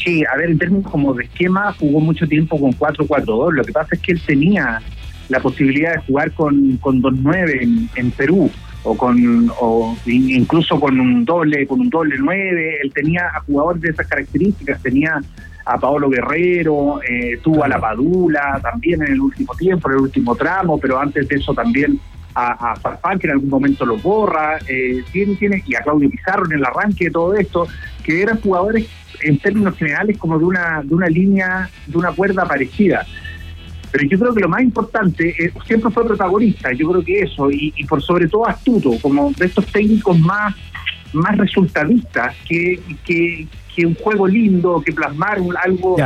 Sí, a ver, en términos como de esquema, jugó mucho tiempo con 4-4-2. Lo que pasa es que él tenía la posibilidad de jugar con, con 2-9 en, en Perú o con o in- incluso con un doble con un doble 9 él tenía a jugadores de esas características tenía a Paolo Guerrero eh, tuvo a la Padula también en el último tiempo en el último tramo pero antes de eso también a, a Farfán, que en algún momento lo borra, eh, tiene, tiene, y a Claudio Pizarro en el arranque de todo esto, que eran jugadores en términos generales como de una, de una línea, de una cuerda parecida. Pero yo creo que lo más importante, eh, siempre fue protagonista, yo creo que eso, y, por sobre todo astuto, como de estos técnicos más, más resultadistas, que, que, un juego lindo, que plasmar algo.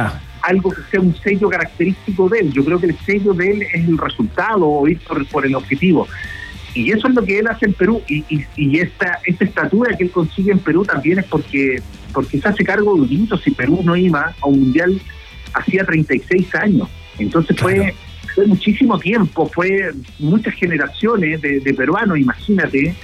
Algo que sea un sello característico de él. Yo creo que el sello de él es el resultado o ir por, por el objetivo. Y eso es lo que él hace en Perú. Y, y, y esta, esta estatura que él consigue en Perú también es porque, porque se hace cargo de un hito. Si Perú no iba a un mundial hacía 36 años. Entonces fue, fue muchísimo tiempo, fue muchas generaciones de, de peruanos, imagínate,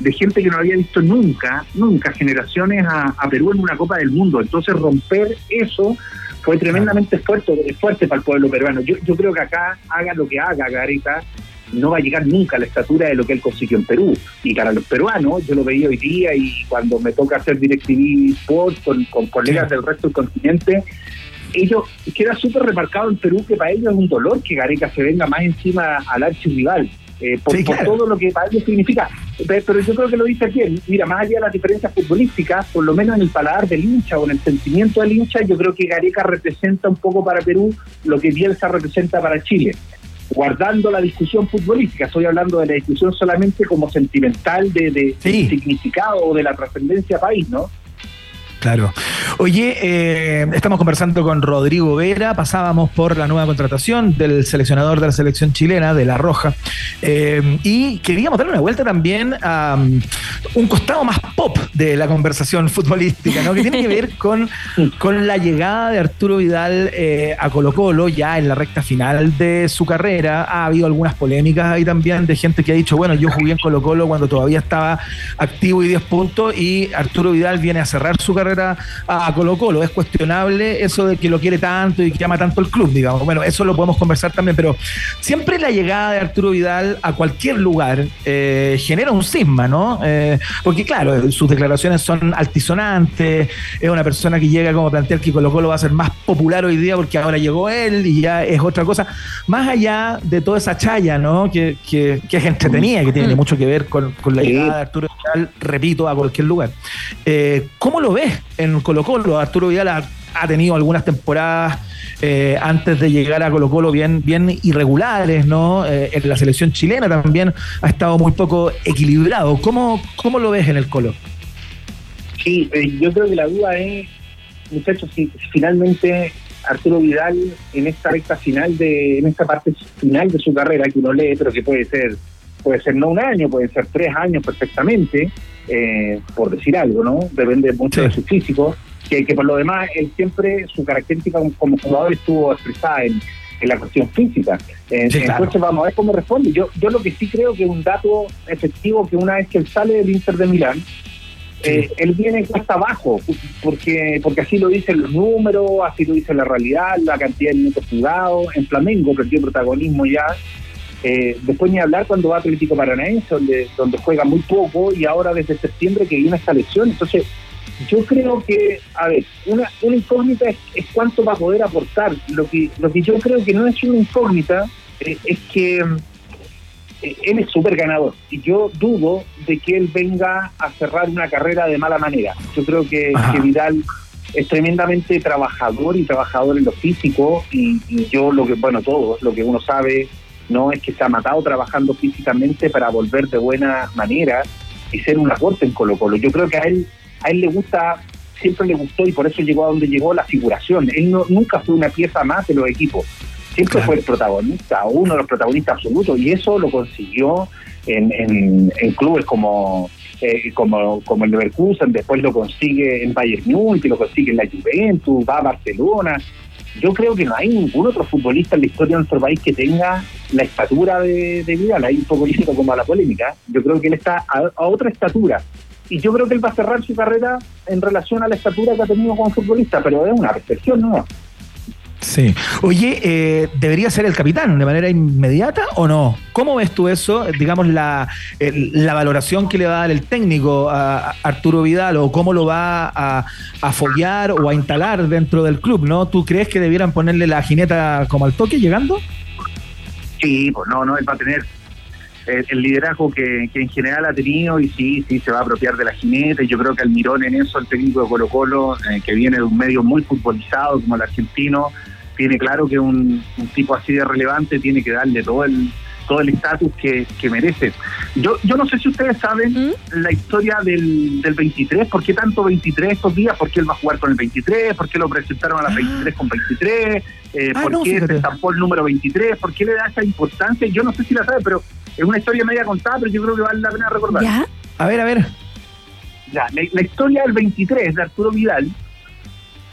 de gente que no había visto nunca, nunca, generaciones a, a Perú en una Copa del Mundo. Entonces romper eso fue tremendamente fuerte, fuerte para el pueblo peruano. Yo, yo creo que acá, haga lo que haga Gareca, no va a llegar nunca a la estatura de lo que él consiguió en Perú. Y para los peruanos, yo lo veía hoy día y cuando me toca hacer DirecTV Sport con, con colegas del resto del continente, ellos queda súper remarcado en Perú que para ellos es un dolor que Gareca se venga más encima al archirrival. Eh, por, Sí, por claro. todo lo que para ellos significa. Pe- Pero yo creo que lo dice aquí. Mira, más allá de las diferencias futbolísticas, por lo menos en el paladar del hincha o en el sentimiento del hincha, yo creo que Gareca representa un poco para Perú lo que Bielsa representa para Chile. Guardando la discusión futbolística, estoy hablando de la discusión solamente como sentimental de, de- Sí. del significado o de la trascendencia país, ¿no? Claro. Oye, eh, estamos conversando con Rodrigo Vera, pasábamos por la nueva contratación del seleccionador de la selección chilena, de La Roja, eh, y queríamos darle una vuelta también a um, un costado más pop de la conversación futbolística, ¿no? que tiene que ver con, con la llegada de Arturo Vidal eh, a Colo Colo ya en la recta final de su carrera. Ha habido algunas polémicas ahí también de gente que ha dicho, bueno, yo jugué en Colo Colo cuando todavía estaba activo y 10 puntos y Arturo Vidal viene a cerrar su carrera a, a Colo Colo. Es cuestionable eso de que lo quiere tanto y que ama tanto el club, digamos. Bueno, eso lo podemos conversar también, pero siempre la llegada de Arturo Vidal a cualquier lugar eh, genera un cisma, ¿no? Eh, porque claro, sus declaraciones son altisonantes, es una persona que llega como a plantear que Colo Colo va a ser más popular hoy día porque ahora llegó él y ya es otra cosa. Más allá de toda esa chaya, ¿no? Que, que- que es entretenida, que tiene mucho que ver con, con la llegada de Arturo Vidal, repito, a cualquier lugar. Eh, ¿Cómo lo ves en Colo Colo? Arturo Vidal ha, tenido algunas temporadas eh, antes de llegar a Colo Colo bien, bien irregulares, ¿no? Eh, en la selección chilena también ha estado muy poco equilibrado. ¿Cómo, cómo lo ves en el Colo? Sí, eh, yo creo que la duda es, muchachos, si finalmente Arturo Vidal en esta recta final de, en esta parte final de su carrera que uno lee, pero que puede ser, puede ser no un año, puede ser tres años perfectamente, eh, por decir algo, ¿no? Depende mucho Sí. de su físico, que, que por lo demás él siempre su característica como, como jugador estuvo expresada en, en la cuestión física. Eh, Sí, claro. Entonces vamos a ver cómo responde. Yo, yo lo que sí creo que un dato efectivo que una vez que él sale del Inter de Milán, eh, él viene cuesta abajo, porque porque así lo dicen los números, así lo dice la realidad, la cantidad de minutos jugados. En Flamengo perdió protagonismo ya. Eh, después ni hablar cuando va a Atlético Paranaense, donde, donde juega muy poco, y ahora desde septiembre que viene esta lesión. Entonces, yo creo que, a ver, una, una incógnita es, es cuánto va a poder aportar. Lo que, lo que yo creo que no es una incógnita eh, es que eh, él es súper ganador y yo dudo de que él venga a cerrar una carrera de mala manera. Yo creo que, que Vidal es tremendamente trabajador y trabajador en lo físico y, y yo lo que, bueno, todos, lo que uno sabe no es que se ha matado trabajando físicamente para volver de buena manera y ser un aporte en Colo Colo. Yo creo que a él, a él le gusta, siempre le gustó y por eso llegó a donde llegó la figuración. Él no, nunca fue una pieza más de los equipos. Siempre Claro. fue el protagonista, uno de los protagonistas absolutos, y eso lo consiguió en, en- en clubes como, eh, como, como el Leverkusen, después lo consigue en Bayern Múnich, lo consigue en la Juventus, va a Barcelona. Yo creo que no hay ningún otro futbolista en la historia de nuestro país que tenga la estatura de, de Vidal. Hay un poco listo como a la polémica. Yo creo que él está a, a otra estatura. Y yo creo que él va a cerrar su carrera en relación a la estatura que ha tenido como futbolista, pero es una percepción, ¿no? Sí. Oye, eh, ¿debería ser el capitán de manera inmediata o no? ¿Cómo ves tú eso? Digamos, la, la valoración que le va a dar el técnico a, Arturo Vidal o cómo lo va a, a follar o a instalar dentro del club, ¿no? ¿Tú crees que debieran ponerle la jineta como al toque llegando? Sí, pues no, no, él va a tener el, el liderazgo que, que en general ha tenido y sí, sí, se va a apropiar de la jineta. Y yo creo que Almirón en eso, el técnico de Colo Colo, eh, que viene de un medio muy futbolizado como el argentino, tiene claro que un, un tipo así de relevante tiene que darle todo el todo el estatus que, que merece. Yo yo no sé si ustedes saben la historia del, del 23, ¿por qué tanto 23 estos días? ¿Por qué él va a jugar con el 23? ¿Por qué lo presentaron a las 23 con 23? Eh, Ah, ¿Por no, qué se estampó el número 23? ¿Por qué le da esa importancia? Yo no sé si la sabe, pero es una historia media contada, pero yo creo que vale la pena recordar. ¿Ya? A ver, a ver. Ya, la, la historia del 23 de Arturo Vidal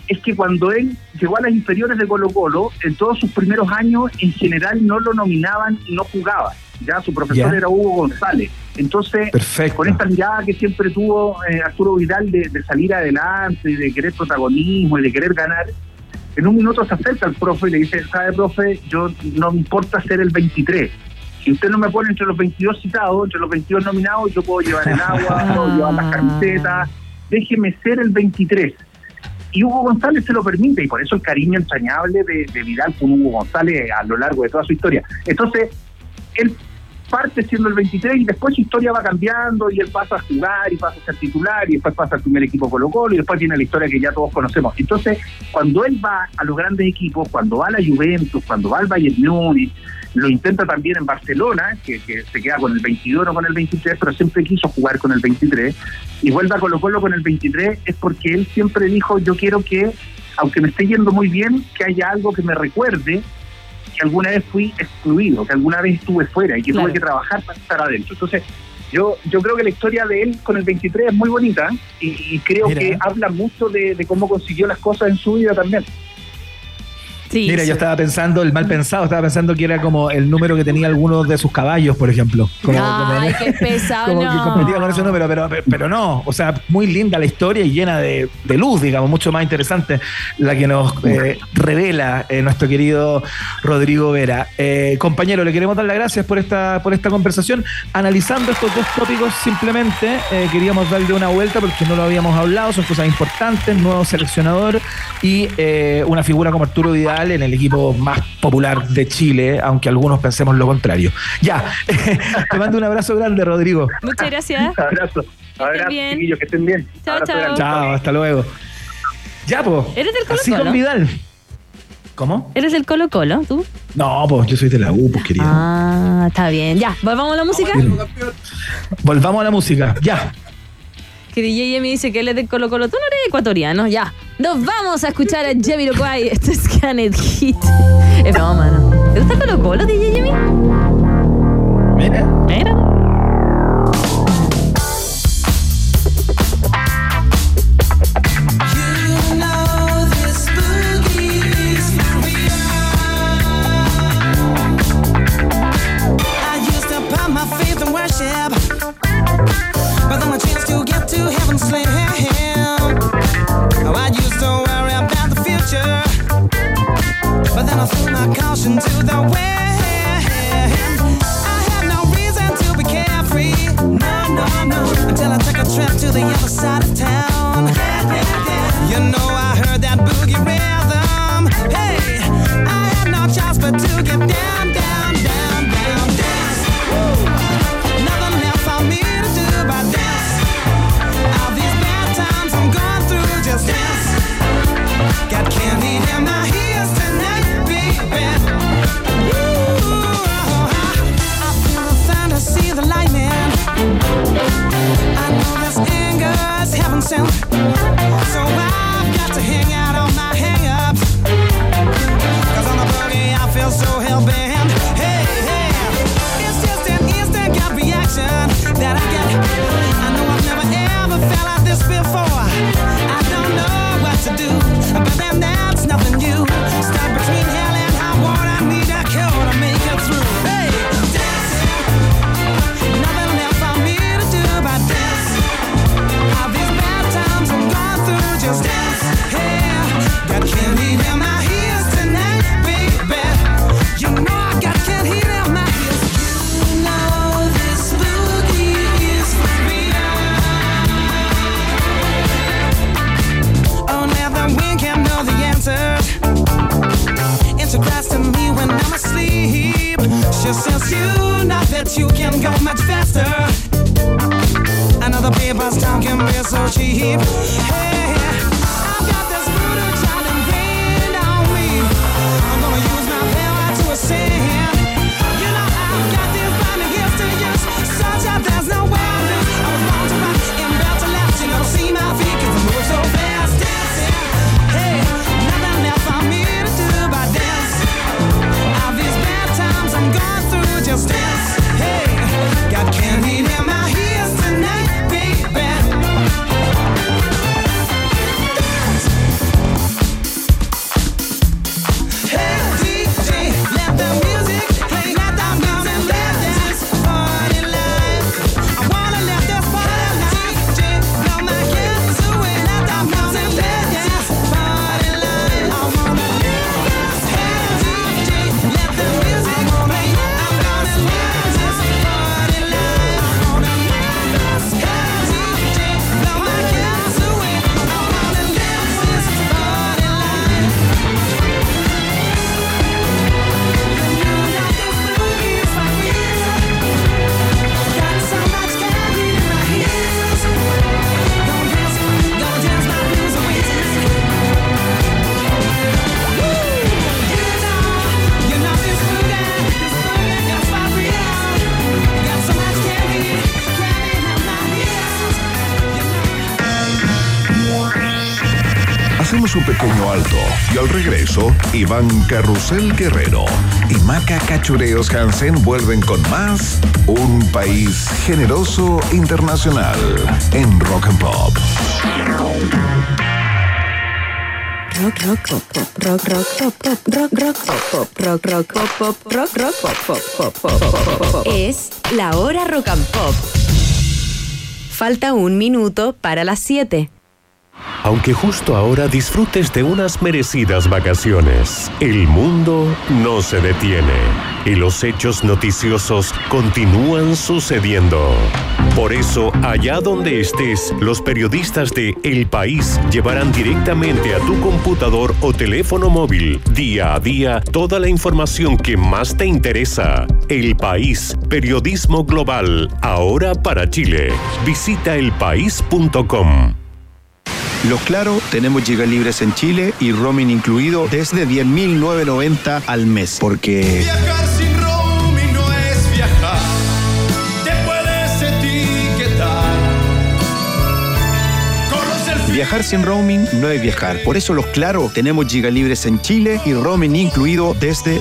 es que cuando él llegó a las inferiores de Colo Colo, en todos sus primeros años, en general no lo nominaban y no jugaba. Ya su profesor Ya. era Hugo González. Entonces, Perfecto. con esta mirada que siempre tuvo eh, Arturo Vidal de, de salir adelante, y de querer protagonismo y de querer ganar, en un minuto se acerca al profe y le dice, sabe, profe, yo no me importa ser el 23. Si usted no me pone entre los 22 citados, entre los 22 nominados, yo puedo llevar el agua, puedo llevar las camisetas, déjeme ser el 23. Y Hugo González se lo permite, y por eso el cariño entrañable de, de Vidal con Hugo González a lo largo de toda su historia. Entonces, él parte siendo el 23 y después su historia va cambiando y él pasa a jugar y pasa a ser titular y después pasa al primer equipo Colo Colo y después tiene la historia que ya todos conocemos. Entonces, cuando él va a los grandes equipos, cuando va a la Juventus, cuando va al Bayern Múnich, lo intenta también en Barcelona, que, que se queda con el 22 o con el 23, pero siempre quiso jugar con el 23 y vuelve a Colo Colo con el 23 es porque él siempre dijo, yo quiero que, aunque me esté yendo muy bien, que haya algo que me recuerde que alguna vez fui excluido, que alguna vez estuve fuera y que Claro. tuve que trabajar para estar adentro. Entonces, yo yo creo que la historia de él con el 23 es muy bonita y, y creo Mira. que habla mucho de, de cómo consiguió las cosas en su vida también. Sí, Mira, sí. yo estaba pensando, el mal pensado, estaba pensando que era como el número que tenía alguno de sus caballos, por ejemplo. Como, Ay, qué pesado, como que no. competía con ese número, pero, pero no. O sea, muy linda la historia y llena de, de luz, digamos, mucho más interesante la que nos eh, revela eh, nuestro querido Rodrigo Vera. Eh, compañero, le queremos dar las gracias por esta, por esta conversación. Analizando estos dos tópicos, simplemente eh, queríamos darle una vuelta porque no lo habíamos hablado, son cosas importantes, nuevo seleccionador y eh, una figura como Arturo Vidal en el equipo más popular de Chile, aunque algunos pensemos lo contrario. Ya, te mando un abrazo grande, Rodrigo. Muchas gracias. Abrazo. Abrazo, bien. chiquillos, que estén bien. Chao, Abrazo chao. grande. Chao, hasta luego. Ya, pues. ¿Eres del Colo Así Colo? con Vidal. ¿Cómo? ¿Eres del Colo Colo, tú? No, pues yo soy de la U, pues querido. Ah, está bien. Ya, volvamos a la música. Volvamos a la música. Ya. Que DJ me dice que él es del Colo Colo. Tú no eres ecuatoriano, ya. Nos vamos a escuchar a Jamiroquai. Esto es Canet Hit. Es broma, ¿no? ¿Te gusta Colo Colo, DJ Jimmy? Mira. no hell band Iván Carrusel Guerrero y Maca Cachureos Hansen vuelven con más Un País Generoso Internacional en Rock and Pop. rock, rock, pop, rock, rock, pop, rock, rock, pop, rock, rock, pop, rock, rock. Es la hora rock and pop. Falta un minuto para las 7. Aunque justo ahora disfrutes de unas merecidas vacaciones, el mundo no se detiene y los hechos noticiosos continúan sucediendo. Por eso, allá donde estés, los periodistas de El País llevarán directamente a tu computador o teléfono móvil, día a día, toda la información que más te interesa. El País, periodismo global, ahora para Chile. Visita elpaís.com. Los Claro, tenemos gigas libres en Chile y roaming incluido desde 10.990 al mes. Porque Viajar sin roaming no es viajar. Te puedes etiquetar. Viajar sin roaming no es viajar. Por eso los Claro, tenemos gigas libres en Chile y roaming incluido desde